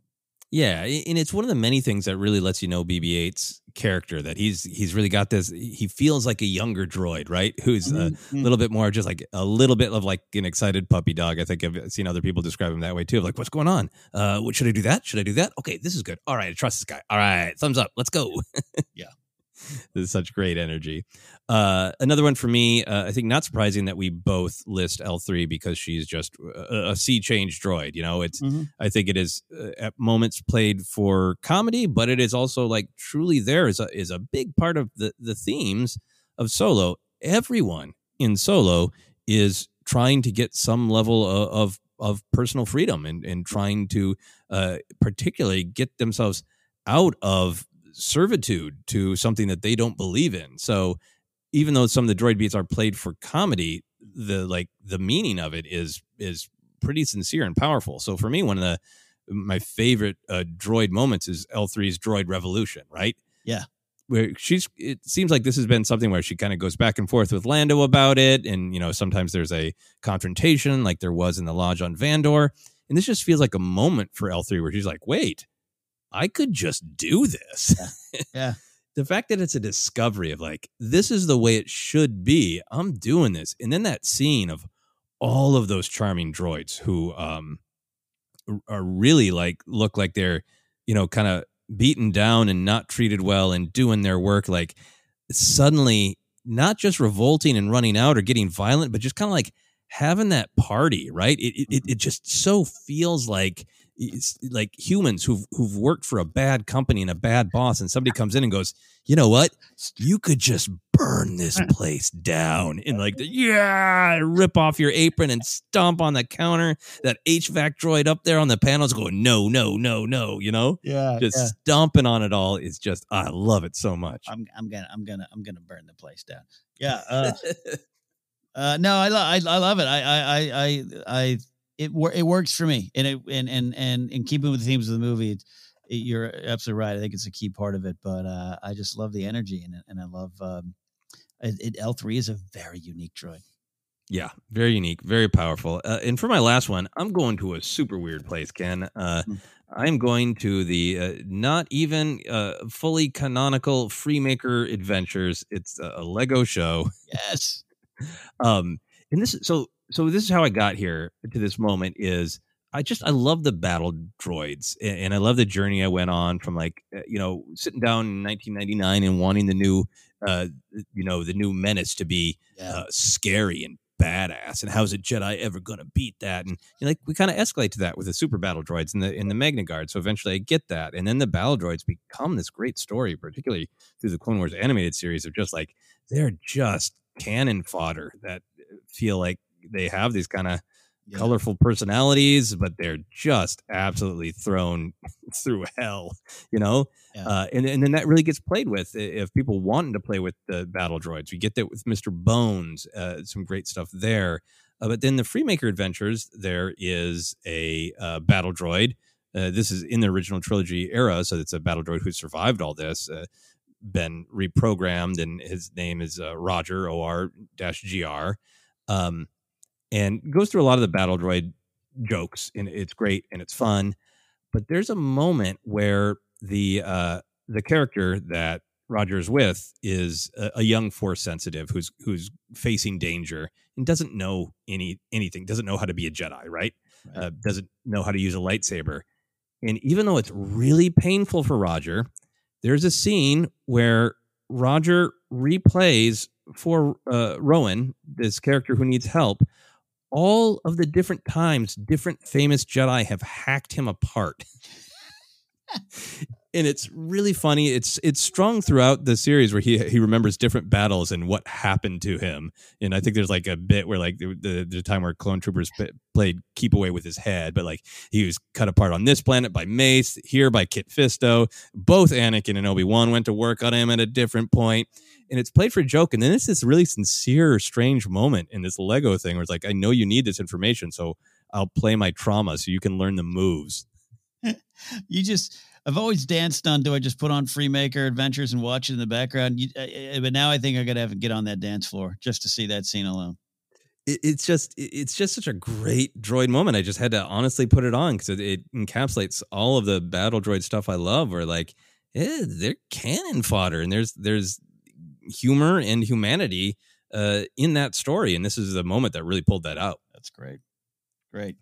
Yeah, and it's one of the many things that really lets you know BB-8's character that he's he's really got this. He feels like a younger droid, right? Who's a Mhm. little bit more just like a little bit of like an excited puppy dog. I think I've seen other people describe him that way too. Of like, what's going on? Uh, what should I do? That should I do that? Okay, this is good. All right, I trust this guy. All right, thumbs up. Let's go. Yeah. (laughs) (laughs) This is such great energy. Uh, another one for me, uh, I think not surprising that we both list L3 because she's just a, a sea change droid. You know, it's, Mhm. I think it is uh, at moments played for comedy, but it is also like truly there is a, is a big part of the, the themes of Solo. Everyone in Solo is trying to get some level of, of, of personal freedom and, and trying to uh, particularly get themselves out of servitude to something that they don't believe in. So even though some of the droid beats are played for comedy, the like the meaning of it is is pretty sincere and powerful. So for me, one of the my favorite uh, droid moments is L3's droid revolution, right? Yeah. Where she's it seems like this has been something where she kind of goes back and forth with Lando about it. And, you know, sometimes there's a confrontation like there was in the lodge on Vandor. And this just feels like a moment for L3 where she's like, wait, I could just do this. Yeah. yeah. (laughs) the fact that it's a discovery of like, this is the way it should be. I'm doing this. And then that scene of all of those charming droids who um are really like look like they're, you know, kind of beaten down and not treated well and doing their work like suddenly not just revolting and running out or getting violent, but just kind of like having that party, right? It, it it just so feels like like humans who've who've worked for a bad company and a bad boss, and somebody comes in and goes, you know what? You could just burn this (laughs) place down and like yeah, rip off your apron and stomp on the counter. That HVAC droid up there on the panels going, no, no, no, no. You know, Yeah, just yeah. stomping on it all is just I love it so much. I'm I'm gonna I'm gonna I'm gonna burn the place down. Yeah. Uh, (laughs) uh, no, I, lo- I I love it. I I I I, I it wor- it works for me, and it and and and in keeping with the themes of the movie, it, it- you're absolutely right. I think it's a key part of it. But uh, I just love the energy in it, and I love um, it, it, L three is a very unique droid. Yeah, very unique, very powerful. Uh, and for my last one, I'm going to a super weird place, Ken. Uh, I'm going to the uh, not even uh, fully canonical Freemaker Adventures. It's a, a Lego show. Yes. (laughs) Um, and this so so. This is how I got here to this moment. Is I just I love the battle droids, and, I love the journey I went on from like uh, you know sitting down in 1999 and wanting the new uh you know the new menace to be uh, scary and badass and how's a jedi ever gonna beat that and you know, like we kind of escalate to that with the super battle droids and the in the magna guard so eventually i get that and then the battle droids become this great story particularly through the clone wars animated series of just like they're just cannon fodder that feel like they have these kind of colorful personalities but they're just absolutely thrown (laughs) through hell you know? Uh, and, and then that really gets played with if people wanting to play with the battle droids. We get that with mr bones uh, some great stuff there. Uh, but then the freemaker adventures there is a uh, battle droid. Uh, this is in the original trilogy era so it's a battle droid who survived all this uh, been reprogrammed and his name is uh, roger O R dash G R. um, and goes through a lot of the battle droid jokes and it's great and it's fun but there's a moment where the uh the character that Roger's with is a, a young force sensitive who's who's facing danger and doesn't know any anything doesn't know how to be a Jedi right, Uh, doesn't know how to use a lightsaber and even though it's really painful for Roger there's a scene where Roger replays for uh, Rowan this character who needs help all of the different times different famous Jedi have hacked him apart. (laughs) and it's really funny. It's it's strung throughout the series where he he remembers different battles and what happened to him. And I think there's like a bit where like the the, the time where clone troopers p- played keep away with his head, but like he was cut apart on this planet by Mace, here by Kit Fisto. Both Anakin and Obi Wan went to work on him at a different point, and it's played for a joke. And then it's this really sincere, strange moment in this Lego thing where it's like, I know you need this information, so I'll play my trauma so you can learn the moves. (laughs) you just I've always danced on do I just put on Freemaker Adventures and watch it in the background? You, uh, uh, but now I think I gotta have to get on that dance floor just to see that scene alone. it, it's just it's just such a great droid moment. I just had to honestly put it on because it, it encapsulates all of the battle droid stuff I love. Where like, eh, they're cannon fodder, and there's there's humor and humanity uh, in that story, and this is the moment that really pulled that out. That's great, great,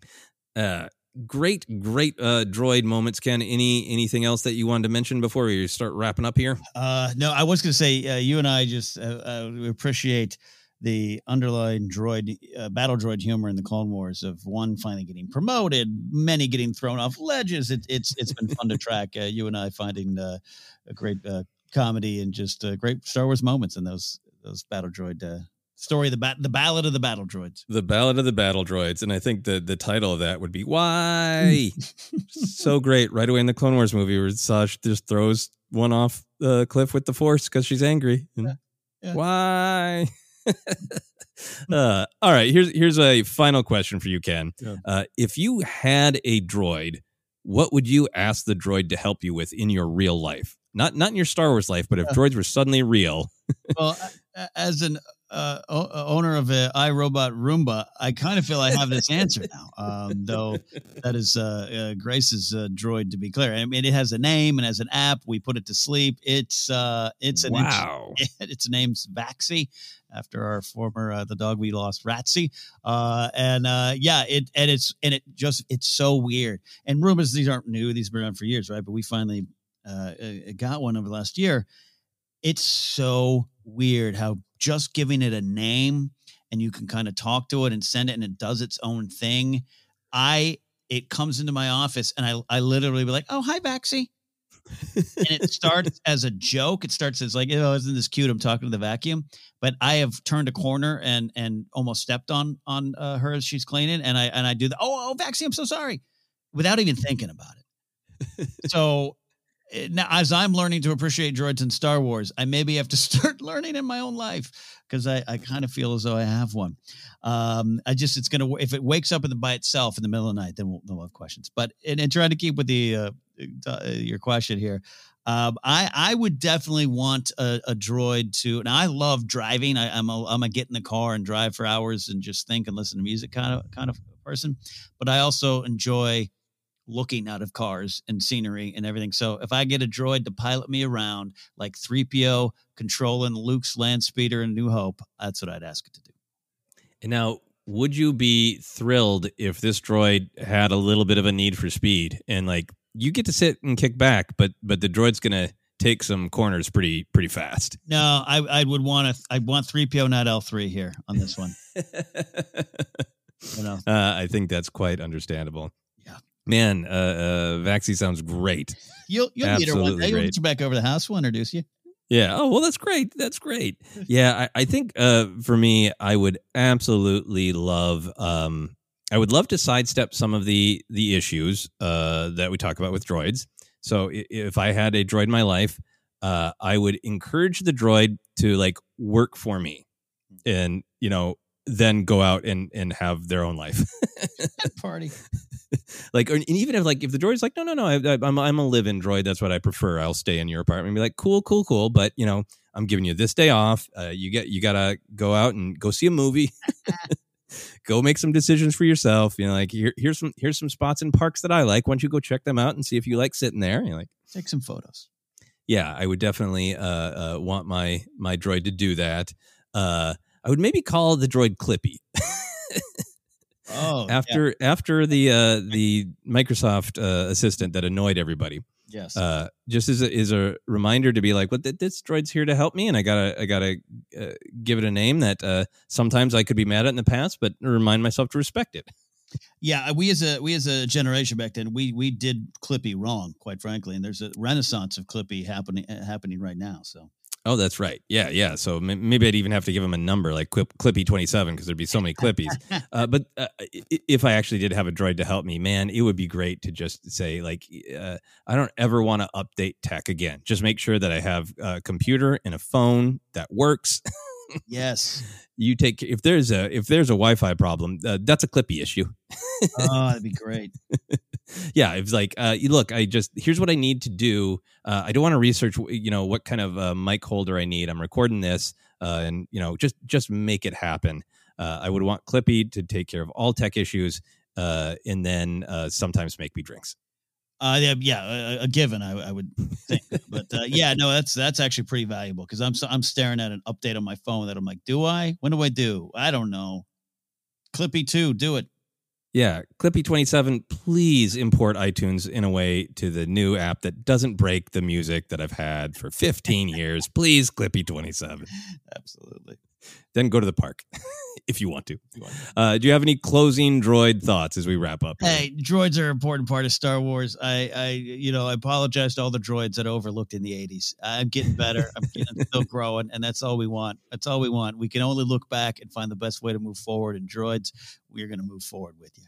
uh, great, great uh, droid moments. Ken, any anything else that you wanted to mention before we start wrapping up here? Uh, no, I was going to say uh, you and I just uh, uh, appreciate the underlying droid uh, battle droid humor in the Clone Wars of one finally getting promoted, many getting thrown off ledges. It, it's it's been fun to track. You and I finding a great comedy and just great Star Wars moments in those those battle droid story. The bat the ballad of the battle droids. The Ballad of the Battle Droids, and I think the the title of that would be "Why." (laughs) so great, right away in the Clone Wars movie, where Sash just throws one off the cliff with the force because she's angry. And yeah. Why? (laughs) uh, all right. Here's here's a final question for you, Ken. Yeah. Uh, if you had a droid, what would you ask the droid to help you with in your real life? Not not in your Star Wars life, but if Yeah. droids were suddenly real. well, as an uh, uh, owner of a iRobot Roomba, I kind of feel I have this answer now. Um, though that is uh, uh, Grace's uh, droid, to be clear. I mean, it has a name and has an app. We put it to sleep. It's uh, it's an Wow. (laughs) its name's Vaxi, after our former uh, the dog we lost, Ratsy. Uh, and uh, yeah, it and it's and it just it's so weird. And Roombas, these aren't new; these have been around for years, right? But we finally got one over the last year it's so weird how just giving it a name and you can kind of talk to it and send it and it does its own thing. I it comes into my office and I I literally be like, "Oh, hi, Baxi." and it starts (laughs) as a joke. It starts as like, "Oh, isn't this cute? I'm talking to the vacuum." But I have turned a corner and and almost stepped on on uh, her as she's cleaning, and I and I do the, "Oh, oh, Baxi, I'm so sorry," without even thinking about it. so now as I'm learning to appreciate droids in Star Wars, I maybe have to (laughs) start learning in my own life because I, I kind of feel as though I have one. Um, I just it's gonna if it wakes up in the, by itself in the middle of the night, then we'll, then we'll have questions. But and, and trying to keep with the uh, uh, your question here, um, I I would definitely want a, a droid to. And I love driving. I, I'm a I'm a get in the car and drive for hours and just think and listen to music kind of kind of person. But I also enjoy looking out of cars and scenery and everything. So if I get a droid to pilot me around like 3PO controlling Luke's land speeder in New Hope, that's what I'd ask it to do. And now, would you be thrilled if this droid had a little bit of a need for speed and like you get to sit and kick back, but but the droid's gonna take some corners pretty pretty fast. No, I I would want to I want 3PO not L3 here on this one. (laughs) you know. Uh, I think that's quite understandable. Man, uh, uh, Vaxi sounds great. You'll you'll meet her one day. We'll get you back over to the house. We'll introduce you. Yeah. Oh, well, that's great. That's great. Yeah, I, I think uh, for me, I would absolutely love. Um, I would love to sidestep some of the the issues uh, that we talk about with droids. So if I had a droid in my life, uh, I would encourage the droid to like work for me, and you know, then go out and and have their own life. (laughs) (laughs) Party. (laughs) like, or, and even if like if the droid's like, no, no, no, I, I, I'm I'm a live-in droid. That's what I prefer. I'll stay in your apartment. And be like, cool, cool, cool. But you know, I'm giving you this day off. Uh, you get you gotta go out and go see a movie. (laughs) (laughs) go make some decisions for yourself. You know, like here, here's some here's some spots in parks that I like. Why don't you go check them out and see if you like sitting there? You're like, Take some photos. yeah, I would definitely uh, uh, want my my droid to do that. Uh, I would maybe call the droid Clippy Oh, after after the uh, the Microsoft uh, assistant that annoyed everybody. Yes. Uh, just as a, is a reminder to be like, what this droid's here to help me, and I gotta I gotta uh, give it a name that uh, sometimes I could be mad at in the past, but remind myself to respect it. Yeah, we as a we as a generation back then, we we did Clippy wrong, quite frankly, and there's a renaissance of Clippy happening uh, happening right now. So Oh, that's right. Yeah, yeah. So maybe I'd even have to give him a number like Clip, Clippy twenty seven because there'd be so many Clippies. (laughs) uh, but uh, if I actually did have a droid to help me, man, it would be great to just say like, uh, I don't ever want to update tech again. Just make sure that I have a computer and a phone that works. yes, (laughs) you take if there's a if there's a Wi-Fi problem, uh, that's a Clippy issue. oh, that'd be great. (laughs) yeah, it's like, uh, look, I just here's what I need to do. Uh, I don't want to research, you know, what kind of uh, mic holder I need. I'm recording this, uh, and you know, just just make it happen. Uh, I would want Clippy to take care of all tech issues, uh, and then sometimes make me drinks. Yeah, yeah, a, a given, I, I would think, but yeah, no, that's that's actually pretty valuable because I'm I'm staring at an update on my phone that I'm like, do I? When do I do? I don't know. Clippy two, do it. Yeah, Clippy twenty seven. Please import iTunes in a way to the new app that doesn't break the music that I've had for 15 years. Please, Clippy twenty seven. (laughs) Absolutely. Then go to the park (laughs) if you want to. Uh, do you have any closing droid thoughts as we wrap up? here? Hey, droids are an important part of Star Wars. I, I, you know, I apologize to all the droids that I overlooked in the '80s. I'm getting better. I'm, (laughs) getting, I'm still growing, and that's all we want. That's all we want. We can only look back and find the best way to move forward. And droids, we're going to move forward with you.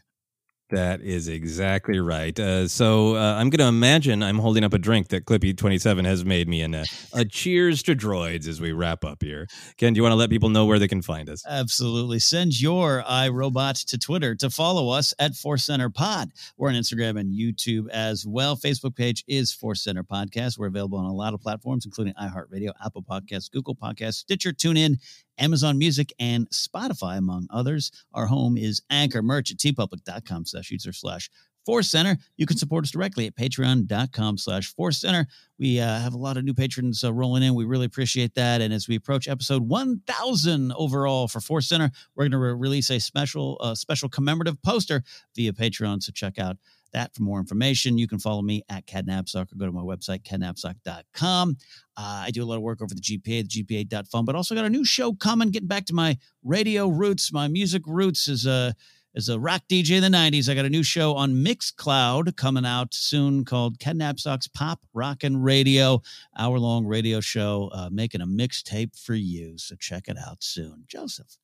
That is exactly right. Uh, so uh, I'm going to imagine I'm holding up a drink that Clippy27 has made me, and a, a cheers to droids as we wrap up here. Ken, do you want to let people know where they can find us? Absolutely. Send your iRobot to Twitter to follow us at Force Center Pod. We're on Instagram and YouTube as well. Facebook page is Force Center Podcast. We're available on a lot of platforms, including iHeartRadio, Apple Podcasts, Google Podcasts, Stitcher, TuneIn, Amazon Music, and Spotify, among others. Our home is Anchor Merch at teepublic.com slash user slash Force Center. You can support us directly at patreon.com slash Force Center. We uh, have a lot of new patrons uh, rolling in. We really appreciate that. And as we approach episode 1000 overall for Force Center, we're going to re- release a special, uh, special commemorative poster via Patreon. So check out that for more information. You can follow me at KenNapzok or go to my website, kennapzok.com. Uh, I do a lot of work over the GPA, the GPA.fun, but also got a new show coming, getting back to my radio roots, my music roots as a as a rock DJ in the 90s. I got a new show on Mixcloud coming out soon called Ken Napzok's Pop Rockin' Radio, hour long radio show, uh, making a mixtape for you. So check it out soon. Joseph.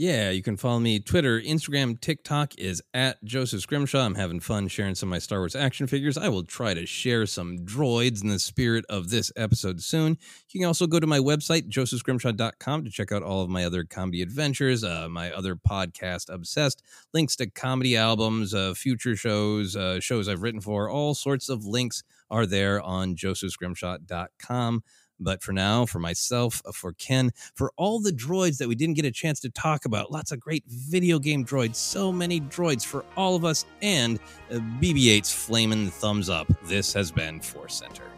Yeah, you can follow me Twitter, Instagram, TikTok is at Joseph Scrimshaw. I'm having fun sharing some of my Star Wars action figures. I will try to share some droids in the spirit of this episode soon. You can also go to my website, josephscrimshaw.com, to check out all of my other comedy adventures, uh, my other podcast, Obsessed, links to comedy albums, uh, future shows, uh, shows I've written for, all sorts of links are there on josephscrimshaw.com. But for now, for myself, uh, for Ken, for all the droids that we didn't get a chance to talk about, lots of great video game droids, so many droids for all of us, and uh, BB 8's flaming thumbs up. This has been Force Center.